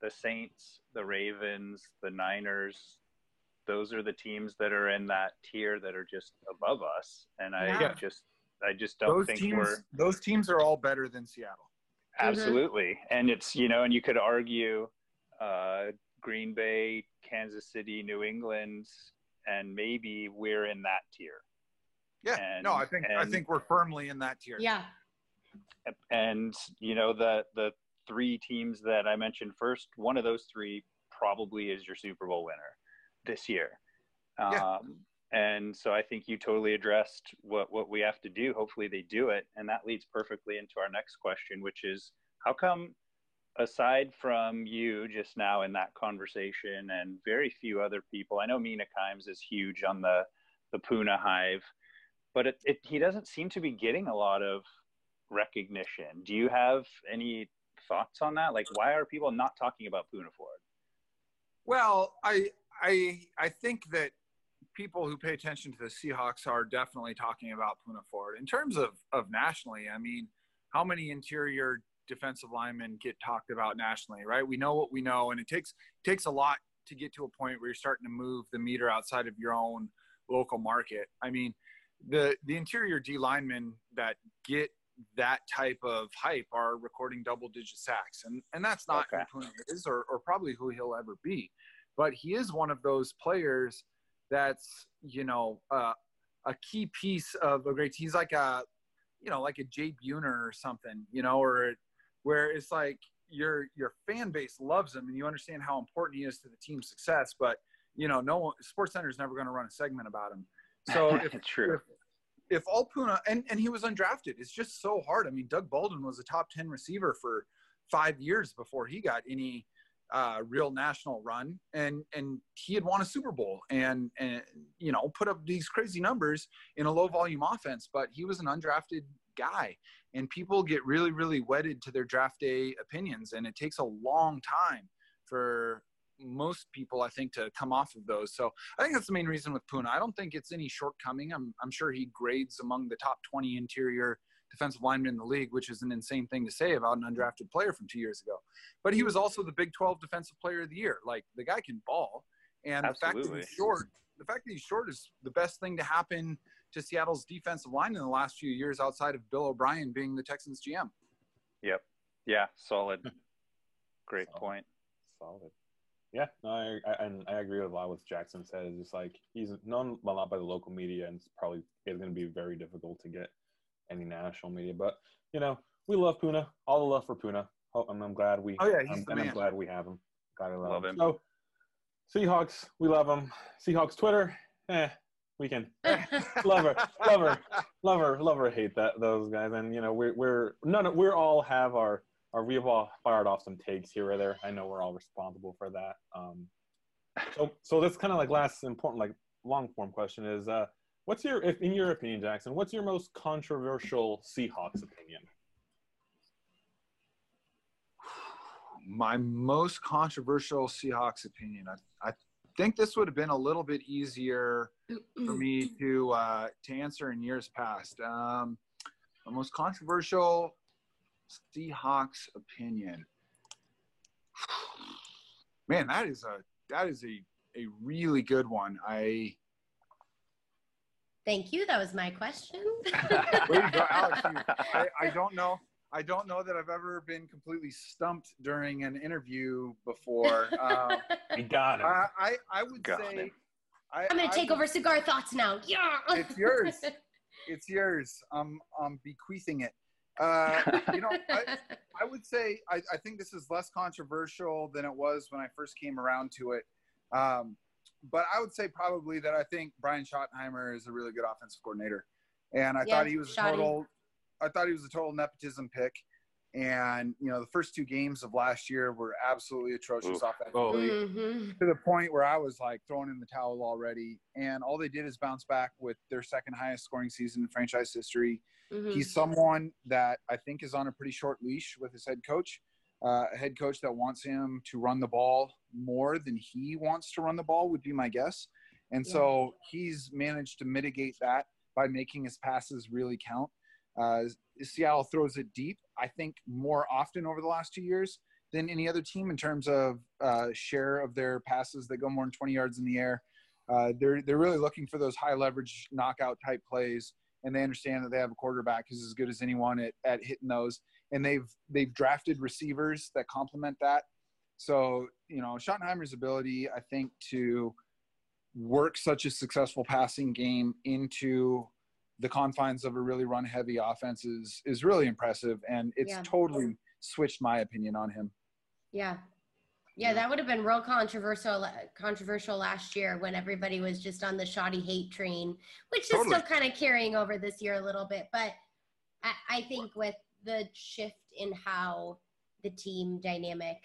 the saints the ravens the niners those are the teams that are in that tier that are just above us and i Yeah. just i just don't those think teams, we're those teams are all better than Seattle. Absolutely. And it's, you know, and you could argue uh, Green Bay, Kansas City, New England, and maybe we're in that tier. Yeah, And- no, I think I think we're firmly in that tier. yeah. And, you know, the, the three teams that I mentioned first, one of those three probably is your Super Bowl winner this year. Yeah. Um, and so I think you totally addressed what, what we have to do. Hopefully they do it. And that leads perfectly into our next question, which is how come, aside from you just now in that conversation and very few other people, I know Mina Kimes is huge on the, the Poona Hive, but it, it, he doesn't seem to be getting a lot of recognition. Do you have any thoughts on that? Like, why are people not talking about Poona Ford? Well, I I I think that people who pay attention to the Seahawks are definitely talking about Poona Ford. In terms of of nationally, I mean, how many interior defensive linemen get talked about nationally, right? We know what we know, and it takes takes a lot to get to a point where you're starting to move the meter outside of your own local market. I mean, the the interior D linemen that get that type of hype are recording double digit sacks, and and that's not Okay. who Poona is, or or probably who he'll ever be. But he is one of those players that's you know uh, a key piece of a great. He's like a you know like a Jay Buhner or something, you know, or where it's like your your fan base loves him and you understand how important he is to the team's success, but you know, no Sports Center is never going to run a segment about him. So if, True. if if all Poona and and he was undrafted, it's just so hard. I mean, Doug Baldwin was a top ten receiver for five years before he got any uh, real national run, and and he had won a Super Bowl and and you know put up these crazy numbers in a low volume offense, but he was an undrafted guy, and people get really really wedded to their draft day opinions, and it takes a long time for most people, I think, to come off of those. So I think that's the main reason with Poona. I don't think it's any shortcoming. I'm, I'm sure he grades among the top 20 interior defensive linemen in the league, which is an insane thing to say about an undrafted player from two years ago. But he was also the Big 12 Defensive Player of the Year. Like the guy can ball, and the fact that he's short, the fact that he's short is the best thing to happen to Seattle's defensive line in the last few years, outside of Bill O'Brien being the Texans GM. Yep. Yeah. Solid. Great Solid. point. solid. Yeah, no, I, I and I agree with a lot what Jacson said. It's just like he's known a lot by the local media, and it's probably it's going to be very difficult to get any national media. But you know, we love Poona. All the love for Poona. Oh, and I'm glad we. Oh, yeah, he's I'm, the and I'm glad we have him. Gotta love, Love him. him. So, Seahawks, we love them. Seahawks Twitter, eh, we can love her, love her, love her, love her, hate that those guys. And you know, we're we're none of we're all have our our we've all fired off some takes here or there. I know we're all responsible for that. Um, so so this kind of like last important like long form question is uh What's your, if, in your opinion, Jacson? What's your most controversial Seahawks opinion? My most controversial Seahawks opinion. I, I think this would have been a little bit easier for me to uh, to answer in years past. Um, the most controversial Seahawks opinion. Man, that is a that is a a really good one. I Thank you. That was my question. Way to go, Alex. You- I, I don't know. I don't know that I've ever been completely stumped during an interview before. Um, We got it. I, I I would Got say it. I, I'm gonna take would- over cigar thoughts now. Yeah. It's yours. It's yours. I'm I'm bequeathing it. Uh, you know, I, I would say I, I think this is less controversial than it was when I first came around to it. Um, but I would say probably that I think Brian Schottenheimer is a really good offensive coordinator, and I Yeah, thought he was a total. I thought he was a total nepotism pick, and you know the first two games of last year were absolutely atrocious Oof. offensively Mhm. to the point where I was like throwing in the towel already. And all they did is bounce back with their second highest scoring season in franchise history. Mhm. He's someone that I think is on a pretty short leash with his head coach, uh, a head coach that wants him to run the ball more than he wants to run the ball, would be my guess. And so he's managed to mitigate that by making his passes really count. Uh, Seattle throws it deep, I think, more often over the last two years than any other team in terms of uh, share of their passes that go more than 20 yards in the air. Uh, they're they're really looking for those high leverage knockout type plays, and they understand that they have a quarterback who's as good as anyone at, at hitting those. And they've they've drafted receivers that complement that. So you know Schottenheimer's ability, I think, to work such a successful passing game into the confines of a really run heavy offense is is really impressive, and it's Yeah. totally switched my opinion on him. Yeah. Yeah, that would have been real controversial controversial last year when everybody was just on the Schotty hate train, which is Totally. still kind of carrying over this year a little bit. But I, I think with the shift in how the team dynamic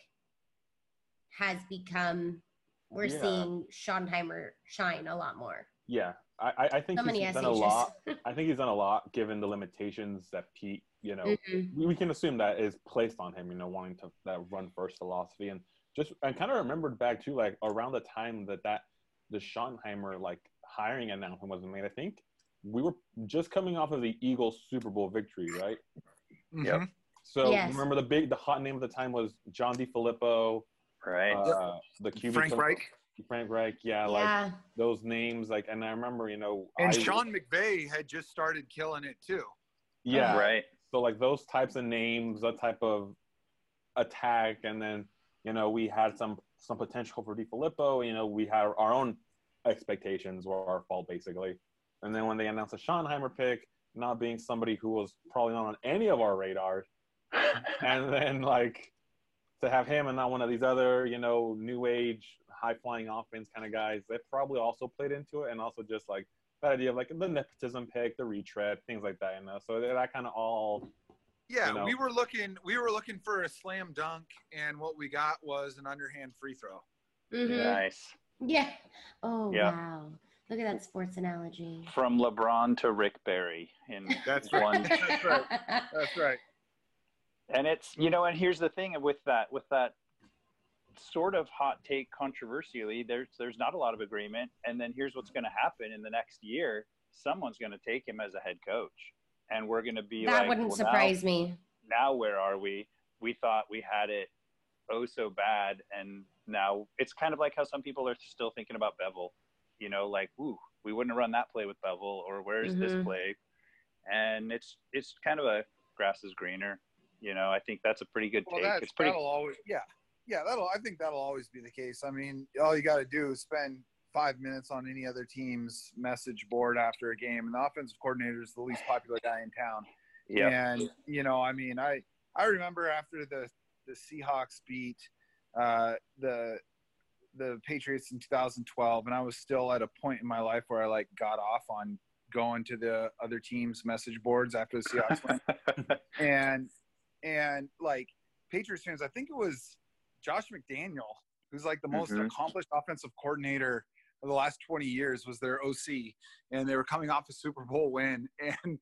has become, we're Yeah. seeing Schottenheimer shine a lot more. Yeah, I, I- I think So he's done a lot. I think he's done a lot given the limitations that Pete, you know, Mhm. we, we can assume that is placed on him, you know, wanting to that run first philosophy. And just, I kind of remembered back to like around the time that that the Schottenheimer like hiring announcement was made. I think we were just coming off of the Eagles Super Bowl victory, right? Yep. Mhm. So Yes. remember the big, the hot name at the time was John DeFilippo, Right. uh, the Cuban Frank coach- Reich Frank Reich, yeah, like those names, like, and I remember, you know, and I- Sean McVay had just started killing it too. yeah, oh, Right. So like those types of names, that type of attack, and then you know we had some some potential for DeFilippo. You know we had our own expectations were our fault basically, and then when they announced the Schottenheimer pick, not being somebody who was probably not on any of our radars, and then like to have him and not one of these other you know new age high flying offense kind of guys, that probably also played into it, and also just like that idea of like the nepotism pick, the retread, things like that. You know, so that kind of all Yeah, You know. we were looking we were looking for a slam dunk, and what we got was an underhand free throw. Mhm. nice. Yeah. Oh, Yeah. wow. Look at that sports analogy. From LeBron to Rick Barry in That's one. That's right. That's right. and it's you know and here's the thing with that with that sort of hot take controversially there's there's not a lot of agreement. And then here's what's going to happen in the next year. Someone's going to take him as a head coach. And we're going to be that like wouldn't well, surprise me. now, now where are we? We thought we had it oh so bad and now it's kind of like how some people are still thinking about Bevell you know like ooh we wouldn't have run that play with Bevell or where's this Mhm. play? And it's it's kind of a grass is greener you know? I think that's a pretty good Well, take. that's it's pretty that'll always yeah yeah that'll I think that'll always be the case. I mean, all you got to do is spend five minutes on any other team's message board after a game, and the offensive coordinator is the least popular guy in town. yeah And you know, I mean, I I remember after the the Seahawks beat uh, the the Patriots in 2012, and I was still at a point in my life where I like got off on going to the other team's message boards after the Seahawks win, and and like Patriots fans, I think it was Josh McDaniel who's like the most Mhm. accomplished offensive coordinator of the last 20 years was their OC, and they were coming off a Super Bowl win, and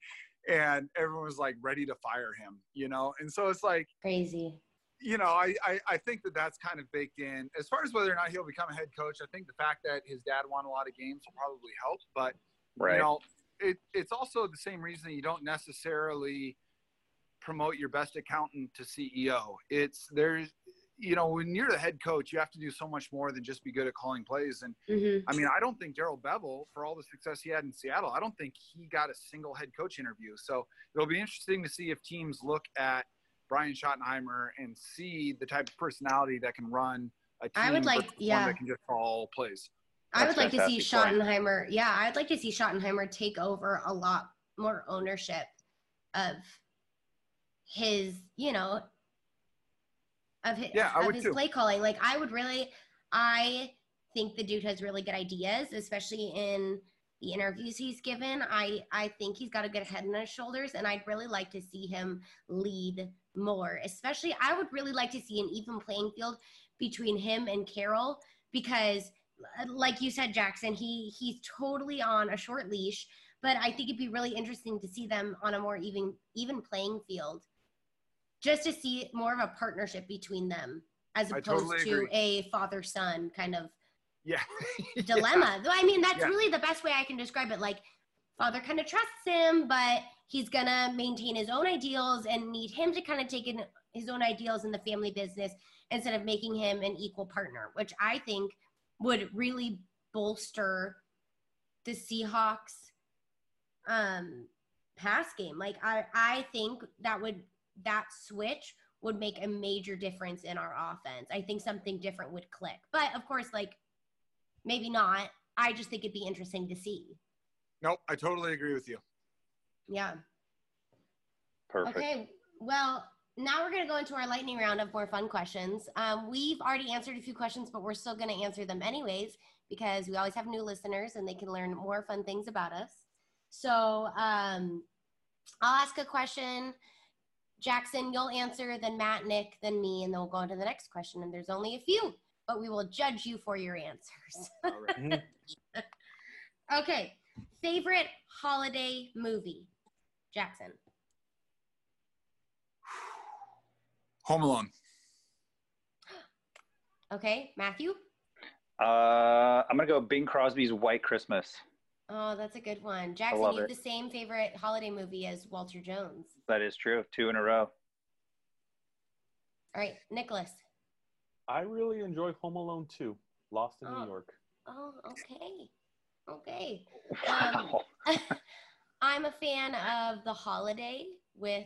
and everyone was like ready to fire him, you know. And so it's like, Crazy. you know, I, I I think that that's kind of baked in. As far as whether or not he'll become a head coach, I think the fact that his dad won a lot of games will probably help. But Right. you know, it, it's also the same reason you don't necessarily promote your best accountant to CEO. It's there's, you know, when you're the head coach, you have to do so much more than just be good at calling plays. And hmm I mean, I don't think Darrell Bevell, for all the success he had in Seattle, I don't think he got a single head coach interview. So it'll be interesting to see if teams look at Brian Schottenheimer and see the type of personality that can run a team I would like- yeah. one that can just call plays. I would That's like to see fantastic point. Schottenheimer. Yeah, I'd like to see Schottenheimer take over a lot more ownership of his, you know, of his, Yeah, of his too. play calling. Like I would really, I think the dude has really good ideas, especially in the interviews he's given. I I think he's got a good head on his shoulders, and I'd really like to see him lead more. Especially, I would really like to see an even playing field between him and Carroll because like you said jacson he he's totally on a short leash but i think it'd be really interesting to see them on a more even even playing field just to see more of a partnership between them as opposed totally to agree. a father son kind of Yeah. dilemma Though, i mean that's Yeah. really the best way i can describe it like father kind of trusts him but he's gonna maintain his own ideals and need him to kind of take in his own ideals in the family business instead of making him an equal partner which i think would really bolster the seahawks um pass game like i i think that would that switch would make a major difference in our offense i think something different would click but of course like maybe not i just think it'd be interesting to see Nope, I totally agree with you. yeah Perfect. Okay, well, now we're going to go into our lightning round of more fun questions. Um, we've already answered a few questions, but we're still going to answer them anyways because we always have new listeners and they can learn more fun things about us. So um, I'll ask a question. Jacson, you'll answer, then Matt, Nick, then me, and then we'll go on to the next question. And there's only a few, but we will judge you for your answers. All right. Mhm. okay, favorite holiday movie? Jacson. Home Alone. Okay, Matthew? Uh, I'm gonna go Bing Crosby's White Christmas. Oh, that's a good one. Jacson, you have it. the same favorite holiday movie as Walter Jones. That is true. Two in a row. All right, Nicholas. I really enjoy Home Alone 2, Lost in Oh. New York. Oh, okay. Okay. Um, Wow. I'm a fan of The Holiday with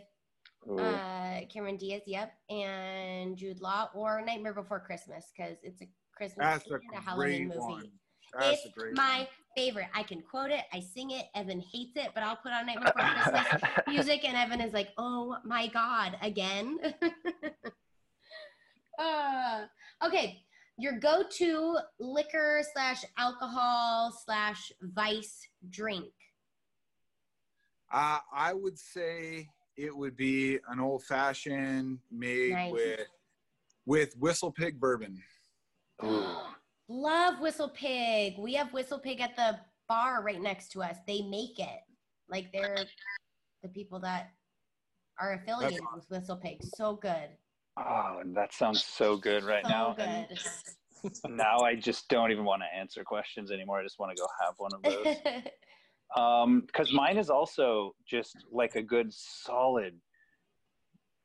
uh, Cameron Diaz, yep, and Jude Law, or Nightmare Before Christmas because it's a Christmas That's a a Halloween movie. one. That's it's a great my one. Favorite. I can quote it. I sing it. Evan hates it, but I'll put on Nightmare Before Christmas music, and Evan is like, "Oh my god, again." uh, okay, your go-to liquor slash alcohol slash vice drink. Uh, I would say it would be an old fashioned made Nice. with with Whistle Pig bourbon. Love Whistle Pig. We have Whistle Pig at the bar right next to us. They make it. Like they're the people that are affiliated with Whistle Pig. So good. Oh, and that sounds so good right so now. good. Now I just don't even want to answer questions anymore. I just want to go have one of those. Um, because mine is also just like a good solid,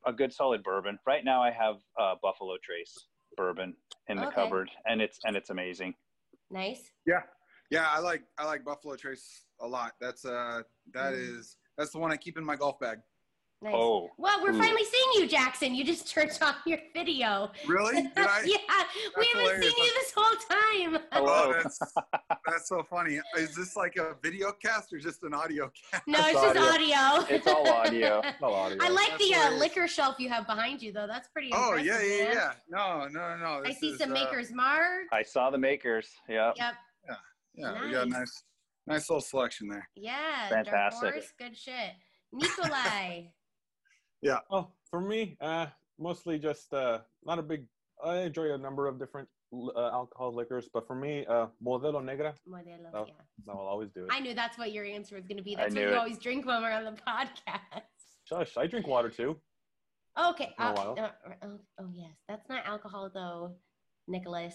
a good solid bourbon. Right now, I have uh, Buffalo Trace bourbon in the Okay. cupboard, and it's and it's amazing. nice. Yeah, yeah, I like I like Buffalo Trace a lot. That's uh that Mm. is that's the one I keep in my golf bag. Nice. Oh, Well, we're Ooh. finally seeing you, Jacson. You just turned off your video. Really? Did I? yeah, we haven't hilarious. seen you this whole time. hello. Oh, that's that's so funny. Is this like a video cast or just an audio cast? no, it's It's just audio. It's all audio. No audio. I like That's the uh, liquor shelf you have behind you, though. That's pretty. Oh yeah, yeah, man. yeah. No, no, no. I see is, some uh, Maker's Mark. I saw the makers. Yeah. Yep. Yeah, Yeah. we got a Nice. nice, nice little selection there. Yeah. Fantastic. Dark Horse. Good shit. Nikolai. Oh, for me, uh, mostly just uh, not a big. I enjoy a number of different uh, alcohol liquors, but for me, uh, Modelo Negra. Modelo, Oh. yeah. I will always do it. I knew that's what your answer was going to be. That's what knew you it. always drink when we're on the podcast. Shush! I drink water too. Okay. In a Uh, uh, oh, oh, yes. That's not alcohol, though, Nicholas.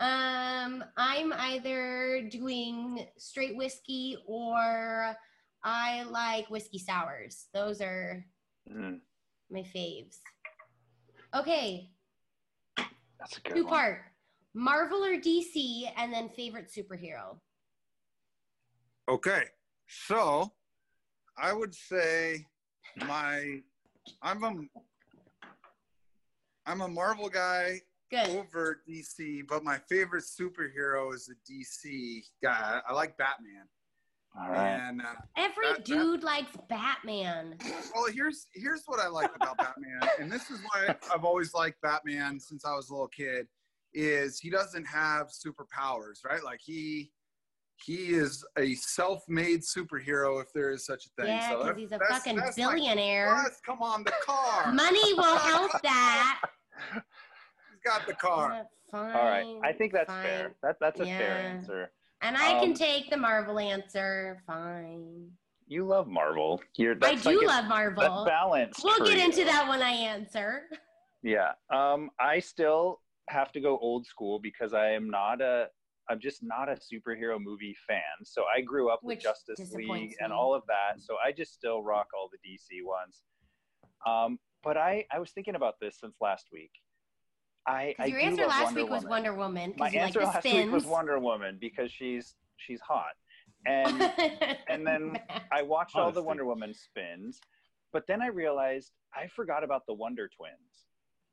Um, I'm either doing straight whiskey or I like whiskey sours. Those are Mm, my faves. Okay, that's a good two one. part Marvel or DC, and then favorite superhero. Okay, so I would say my I'm a I'm a Marvel guy Good. over DC, but my favorite superhero is a DC guy. I like Batman. All right. And uh, Every that- that- dude likes Batman. well, here's here's what I like about Batman, and this is why I've always liked Batman since I was a little kid. Is he doesn't have superpowers, right? Like he he is a self-made superhero, if there is such a thing. Yeah, because that's- he's a that's- fucking that's my- billionaire. Plus, come on, the car. Money won't help that. He's got the car. Fine. All right. I think that's fine. fair. That that's a fair answer. And I can Um, take the Marvel answer. Fine. You love Marvel. You're I do like love Marvel. That's balanced. We'll get into that when I answer. Yeah. Um, I still have to go old school because I am not a I'm just not a superhero movie fan. So I grew up with Which Justice League and all of that. So I just still rock all the DC ones. Um, but I I was thinking about this since last week. I, I your answer last Wonder week was Wonder Woman. My Because you like answer the last spins. week was Wonder Woman because she's she's hot. And and then I watched all the Wonder Woman spins, but then I realized I forgot about the Wonder Twins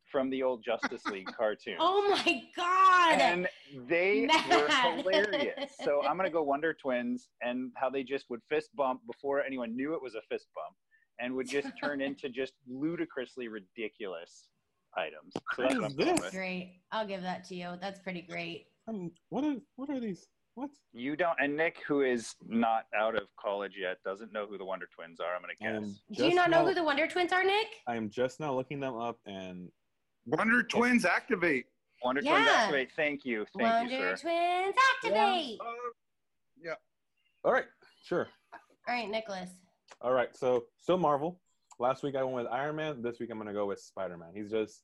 from the old Justice League cartoon. oh my god! And they were hilarious. So I'm gonna go Wonder Twins and how they just would fist bump before anyone knew it was a fist bump, and would just turn into just ludicrously ridiculous items. So that's what I'm going This- with. great. I'll give that to you. That's pretty great. Um, what are what are these? What? You don't, and Nick, who is not out of college yet, doesn't know who the Wonder Twins are. I'm gonna guess. Do you not know now- who the Wonder Twins are, Nick? I am just now looking them up, and Wonder Twins activate. Wonder Twins activate. Thank you, thank Wonder you, sir. Twins activate! Uh, yeah. all right, sure. All right, Nicholas. All right, so still Marvel. Last week I went with Iron Man. This week I'm gonna go with Spider Man. He's just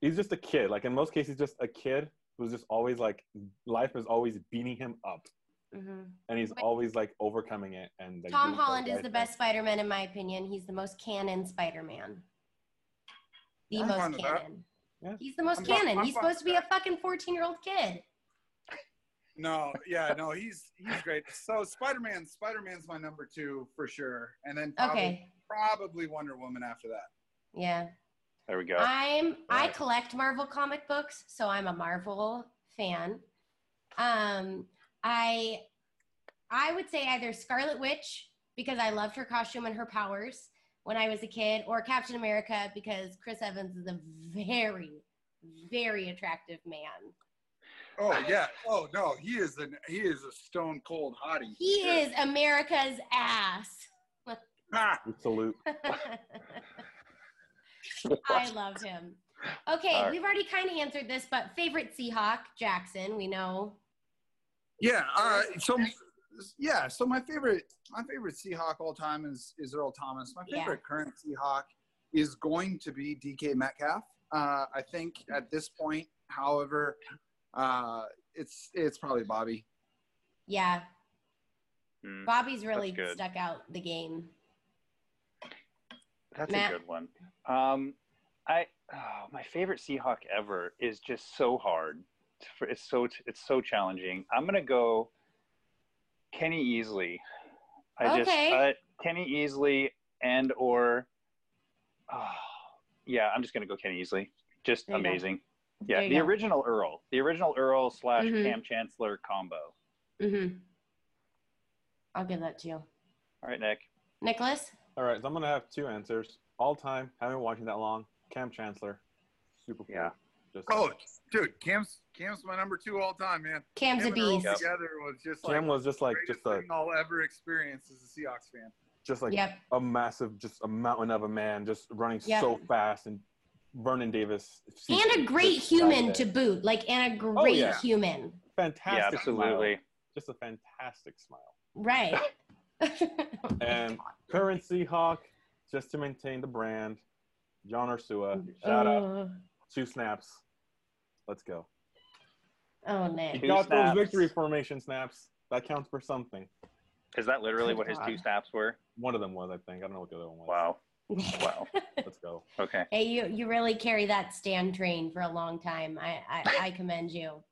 he's just a kid. Like in most cases, just a kid who's just always like life is always beating him up, hmm and he's Wait. always like overcoming it. And like, Tom Holland is the best Spider Man in my opinion. He's the most canon Spider Man. The I'm most canon. Yeah. He's the most I'm fine- canon. I'm He's fine supposed to with be a fucking 14 year old kid. No, yeah, no, he's he's great. So Spider Man, Spider Man's my number two for sure, and then probably, Okay. Probably Wonder Woman after that. Yeah. There we go. I'm I collect Marvel comic books, so I'm a Marvel fan. Um I I would say either Scarlet Witch because I loved her costume and her powers when I was a kid, or Captain America because Chris Evans is a very, very attractive man. Oh yeah. Oh no, he is an he is a stone cold hottie. He Sure. is America's ass. Ah, salute. I love him. Okay, All right. we've already kind of answered this, but favorite Seahawk, Jacson, we know. yeah. Uh, so yeah. So my favorite my favorite Seahawk all time is is Earl Thomas. My Yeah. favorite current Seahawk is going to be DK Metcalf. Uh, I think at this point, however, uh, it's it's probably Bobby. Yeah, Hmm, Bobby's really stuck out the game. That's Matt? a good one. Um, I oh, my favorite Seahawk ever is just so hard. It's so it's so challenging. I'm gonna go Kenny Easley. I just uh, Kenny Easley and or oh, yeah, I'm just gonna go Kenny Easley. Just There amazing. Yeah, the go. original Earl, the original Earl slash Mhm. Kam Chancellor combo. Mm-hmm. I'll give that to you, All right, Nick. Nicholas. All right, so I'm gonna have two answers. All time, haven't been watching that long. Kam Chancellor, super cool. Yeah. Just Oh, dude, Kam's Kam's my number two all time, man. Kam's a Him and Earl beast. Yep. together was just like Kam was just like greatest just a thing I'll ever experience as a Seahawks fan. just like Yep. a massive, just a mountain of a man, just running Yep. so fast and Vernon Davis. and a great human to boot, like and a oh, great yeah. human, fantastic. yeah, absolutely. Smile. Just a fantastic smile. right? And current Seahawk, just to maintain the brand, John Ursua. Shout out, Uh, two snaps. Let's go. oh, He Nick. Two got snaps. those victory formation snaps. That counts for something. Is that literally what his two snaps were? One of them was, I think. I don't know what the other one was. Wow. Wow. Let's go. Okay. Hey, you you really carry that stand train for a long time. I I, I commend you.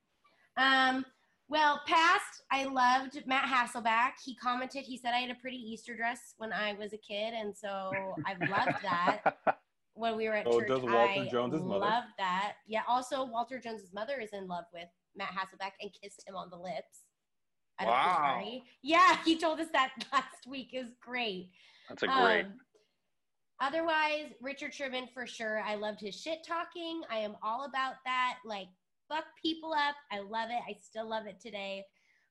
Um, well, past I loved Matt Hasselbeck. He commented. He said I had a pretty Easter dress when I was a kid, and so I loved that when we were at Oh, church. does Walter I Jones's mother? Loved that. Yeah. Also, Walter Jones's mother is in love with Matt Hasselbeck and kissed him on the lips. at a Wow. party. Yeah, he told us that last week. It was great. That's a great. Um, otherwise, Richard Sherman for sure. I loved his shit talking. I am all about that. Like, fuck people up. I love it. I still love it today.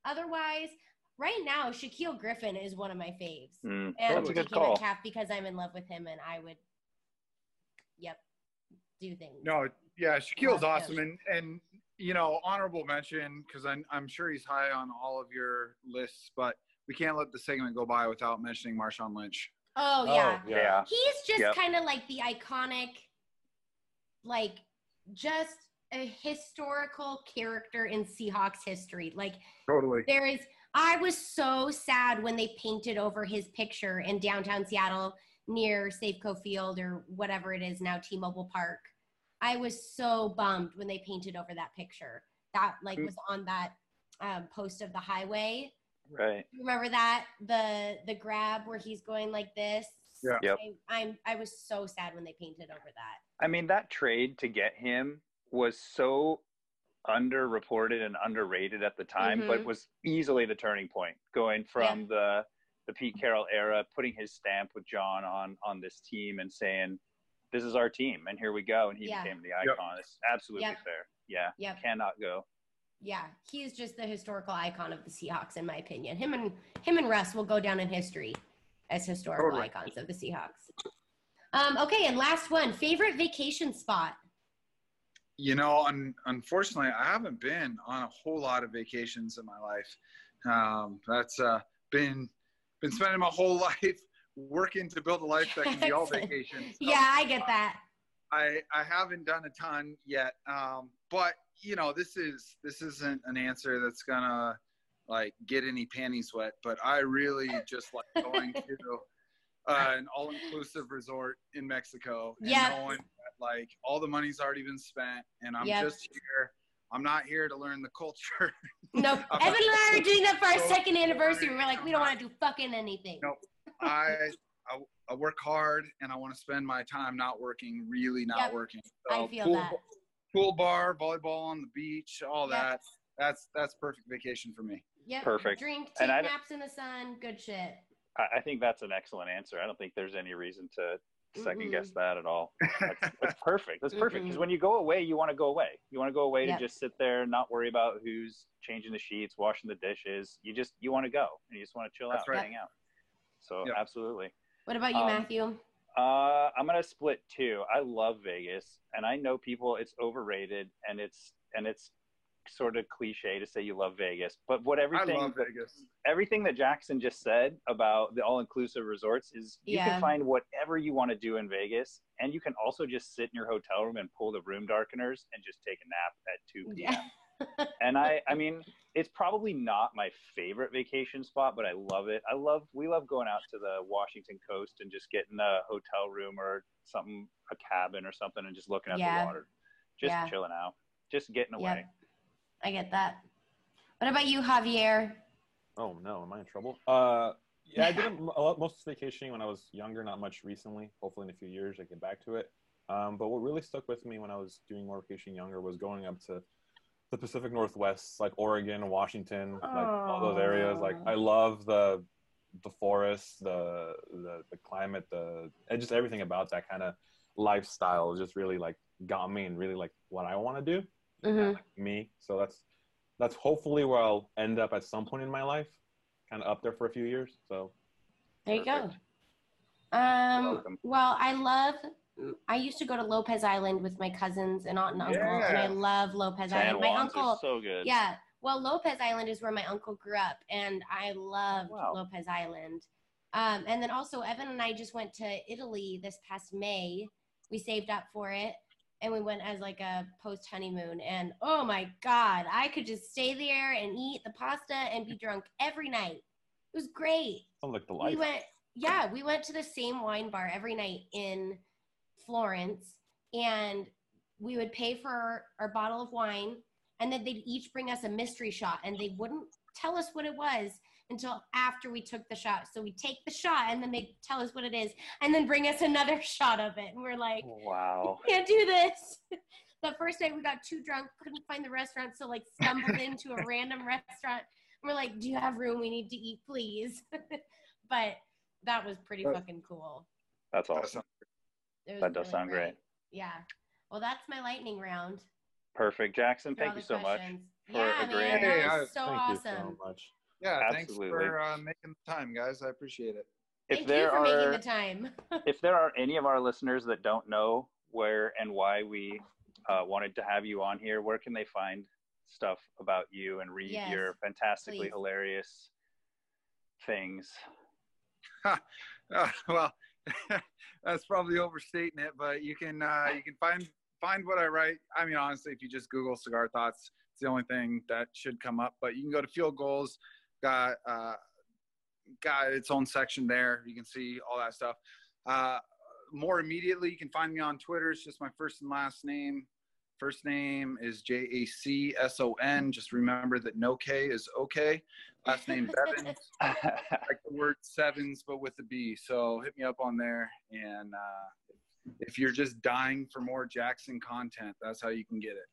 Otherwise, right now, Shaquill Griffin is one of my faves. Mm, And that's a good DK call. Metcalf because I'm in love with him and I would, yep, do things. No, yeah, Shaquill's Love awesome, and and you know, honorable mention because I'm I'm sure he's high on all of your lists, but we can't let the segment go by without mentioning Marshawn Lynch. Oh, yeah. Yeah. He's just Yep. kind of like the iconic, like just a historical character in Seahawks history. Like Totally. there is, I was so sad when they painted over his picture in downtown Seattle near Safeco Field or whatever it is now, T-Mobile Park. I was so bummed when they painted over that picture. That like Mm. was on that um, post of the highway. Right. Remember that the the grab where he's going like this? Yeah. Yep. I, I'm I was so sad when they painted over that. I mean, that trade to get him was so underreported and underrated at the time, but Mhm. was easily the turning point going from the the Pete Carroll era, putting his stamp with John on on this team and saying, "This is our team, and here we go." And he Yeah. became the icon. It's absolutely Yep. fair. Yeah, Yep. cannot go. Yeah, he is just the historical icon of the Seahawks, in my opinion. Him and him and Russ will go down in history as historical Totally. icons of the Seahawks. Um, okay, and last one, favorite vacation spot. You know, un- unfortunately, I haven't been on a whole lot of vacations in my life. Um, that's uh, been been spending my whole life working to build a life that can be all vacations. So Yeah, I get that. I I haven't done a ton yet. Um, but you know, this is this isn't an answer that's gonna like get any panties wet. But I really just like going to uh, an all-inclusive resort in Mexico and Yep. knowing that like all the money's already been spent, and I'm Yep. just here. I'm not here to learn the culture. No, I'm Evan and I are doing that for our so second anniversary. boring. We're like, we don't want to do fucking anything. Nope. I, I I work hard and I want to spend my time not working, really not Yep. working. I feel pool, that. Pool bar, volleyball on the beach, all Yep. that. That's that's perfect vacation for me. Yep. Perfect. Drink, And take I- naps in the sun. Good shit. I, I think that's an excellent answer. I don't think there's any reason to second guess that at all. That's, that's perfect. That's perfect because when you go away, you want to go away. You want to go away Yep. to just sit there, and not worry about who's changing the sheets, washing the dishes. You just you want to go and you just want to chill That's out, right. hang out. So Yep. absolutely. What about you, Um, Matthew? Uh, I'm gonna split two. I love Vegas, and I know people it's overrated, and it's and it's sort of cliche to say you love Vegas, but what I everything love that- Vegas. everything that Jacson just said about the all-inclusive resorts is you Yeah. can find whatever you want to do in Vegas, and you can also just sit in your hotel room and pull the room darkeners and just take a nap at 2 p.m. Yeah. and I, I mean, it's probably not my favorite vacation spot, but I love it. I love, we love going out to the Washington coast and just getting a hotel room or something, a cabin or something, and just looking at Yeah. the water, just Yeah. chilling out, just getting Yep. I get that. What about you, Javier? Oh no, am I in trouble? Uh, yeah, I did a, a lot, most vacationing when I was younger, not much recently. Hopefully, in a few years, I get back to it. Um, but what really stuck with me when I was doing more vacation younger was going up to the Pacific Northwest, like Oregon, Washington, like all those areas. Like I love the the forests, the the, the climate, the just everything about that kind of lifestyle just really like got me and really like what I want to do hmm me. So that's that's hopefully where I'll end up at some point in my life, kind of up there for a few years. So There you go. Um, well, I love I used to go to Lopez Island with my cousins and aunt and uncle, and I love Lopez San Island. My Juan's uncle, are so good. yeah. Well, Lopez Island is where my uncle grew up, and I loved Wow. Lopez Island. Um, and then also, Evan and I just went to Italy this past May. We saved up for it, and we went as like a post honeymoon. And oh my god, I could just stay there and eat the pasta and be drunk every night. It was great. Sounds like the We went, yeah, we went to the same wine bar every night in Florence, and we would pay for our bottle of wine, and then they'd each bring us a mystery shot, and they wouldn't tell us what it was until after we took the shot. So we take the shot, and then they tell us what it is, and then bring us another shot of it, and we're like, Wow. can't do this. the first night we got too drunk, couldn't find the restaurant, so like stumbled into a random restaurant. We're like, "Do you have room? We need to eat, please." but that was pretty But- fucking cool. That's awesome. sounds- It was That does sound great. Yeah. Well, that's my lightning round. Perfect. Jacson, thank you the so much. questions. for yeah, agreeing. man, Hey, that was so Thank awesome. you so much. Yeah, Absolutely. thanks for uh, making the time, guys. I appreciate it. If Thank there you for are making the time. if there are any of our listeners that don't know where and why we uh, wanted to have you on here, where can they find stuff about you and read Yes, your fantastically please. hilarious things? Uh, well, that's probably overstating it, but you can uh, you can find find what I write. I mean, honestly, if you just Google cigar thoughts, it's the only thing that should come up. But you can go to Field Gulls, got uh, got its own section there. You can see all that stuff. Uh, more immediately, you can find me on Twitter. It's just my first and last name. First name is J A C S O N. Just remember that no K is okay. Last name Bevens like the word sevens, but with a B. So hit me up on there. And uh, if you're just dying for more Jacson content, that's how you can get it.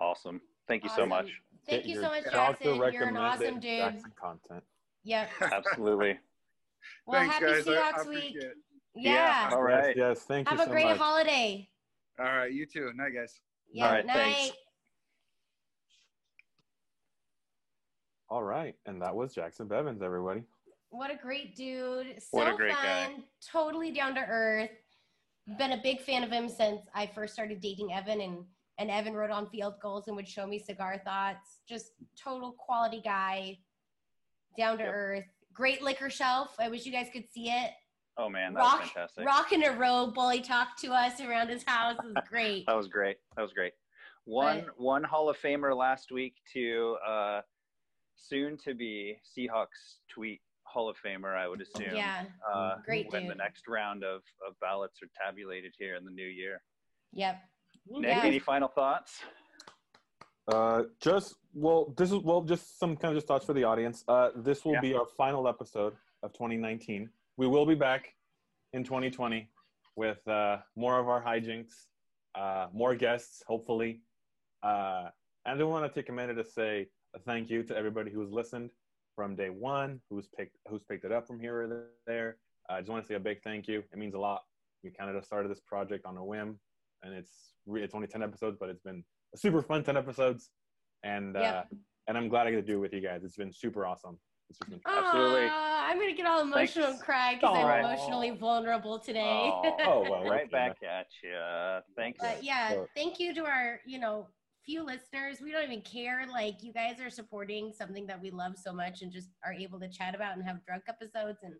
awesome. Thank you so much. Thank you your so much, Jacson. You're an awesome dude. Jacson content. Yep. Absolutely. Well, Thanks, happy guys. I- I Seahawks week. it. Yeah. Yeah. All right. Yes, yes. Thank Have you Have a so great much. holiday. All right, you too. Night, guys. Yeah. All right, night. thanks. All right, and that was Jacson Bevens, everybody. What a great dude. So What a great fun. guy. Totally down to earth. Been a big fan of him since I first started dating Evan and and Evan wrote on Field Gulls and would show me cigar thoughts. Just total quality guy. Down to Yep. earth. Great liquor shelf. I wish you guys could see it. Oh man, that Rock was fantastic. rocking a robe while he talked to us around his house. It was great. That was great. That was great. One But- one Hall of Famer last week to uh, soon to be Seahawks tweet Hall of Famer, I would assume. yeah. Uh, Great when the next round of, of ballots are tabulated here in the new year. Yep. Nick, Yeah. any final thoughts? Uh, just well, this is well, just some kind of just thoughts for the audience. Uh, this will Yeah. be our final episode of 2019. We will be back in 2020 with uh, more of our hijinks, uh, more guests, hopefully. Uh, and I want to take a minute to say a thank you to everybody who's listened from day one, who's picked who's picked it up from here or there. I just want to say a big thank you. It means a lot. We kind of just started this project on a whim, and it's re- it's only 10 episodes, but it's been a super fun 10 episodes and uh and i'm glad i get to do it with you guys it's been super awesome it's just been Absolutely. I'm gonna get all emotional Thanks. and cry because I'm emotionally vulnerable today. Oh, Oh, well, right back at you. Thanks. But yeah, So- thank you to our, you know, few listeners. We don't even care. Like you guys are supporting something that we love so much and just are able to chat about and have drunk episodes and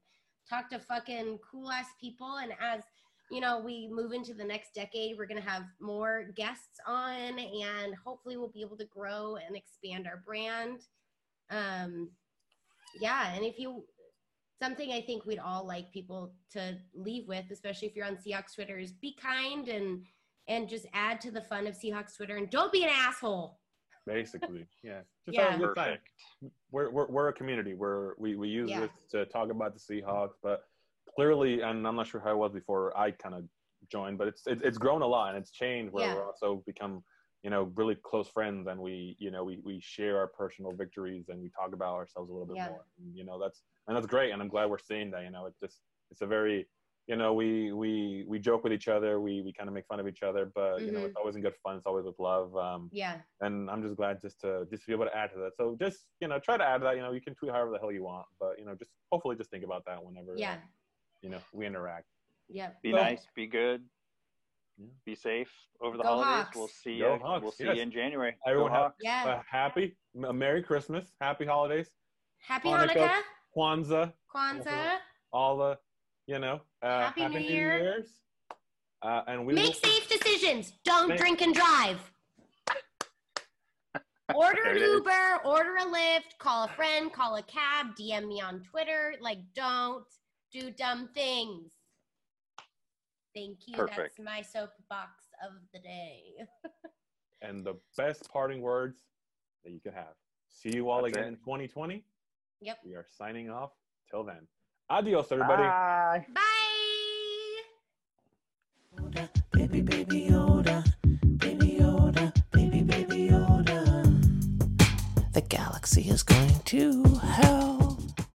talk to fucking cool ass people. And as you know, we move into the next decade, we're gonna have more guests on and hopefully we'll be able to grow and expand our brand. Um yeah, and if you something I think we'd all like people to leave with, especially if you're on Seahawks Twitter, is be kind and and just add to the fun of Seahawks Twitter and don't be an asshole. basically yeah just Yeah. have a good time Perfect. we're, we're, we're a community where we, we use Yeah. this to talk about the seahawks but clearly and i'm not sure how it was before i kind of joined but it's it, it's grown a lot and it's changed where Yeah. we're also become you know really close friends and we you know we, we share our personal victories and we talk about ourselves a little bit Yeah. more and, you know that's and that's great and i'm glad we're seeing that you know it's just it's a very you know we we we joke with each other we we kind of make fun of each other but you know it's always in good fun it's always with love um Yeah. and I'm just glad just to just to be able to add to that. So just you know try to add to that. You know you can tweet however the hell you want, but you know just hopefully just think about that whenever uh, Yeah. You know we interact. Yeah. Be Well- nice, be good, Yeah. Be safe over the Go holidays. Hawks. We'll see Go you. Hawks, We'll see yes. you in January. Everyone Go have- Hawks. Yeah. A happy, a Merry Christmas, Happy Holidays, Happy Hanukkah. Hanukkah, Kwanzaa, Kwanzaa. all the, you know, uh, Happy New Year. Year's. Uh, and we Make will, safe decisions. Don't Thank- drink and drive. Order an it is. Uber, order a Lyft, call a friend, call a cab, DM me on Twitter. Like, don't do dumb things. Thank you. Perfect. That's my soapbox of the day. and the best parting words that you could have. See you all That's again it. in 2020. Yep. We are signing off. Till then, adios, everybody. Bye. Bye. Baby, baby Yoda, baby Yoda, baby, baby Yoda. The galaxy is going to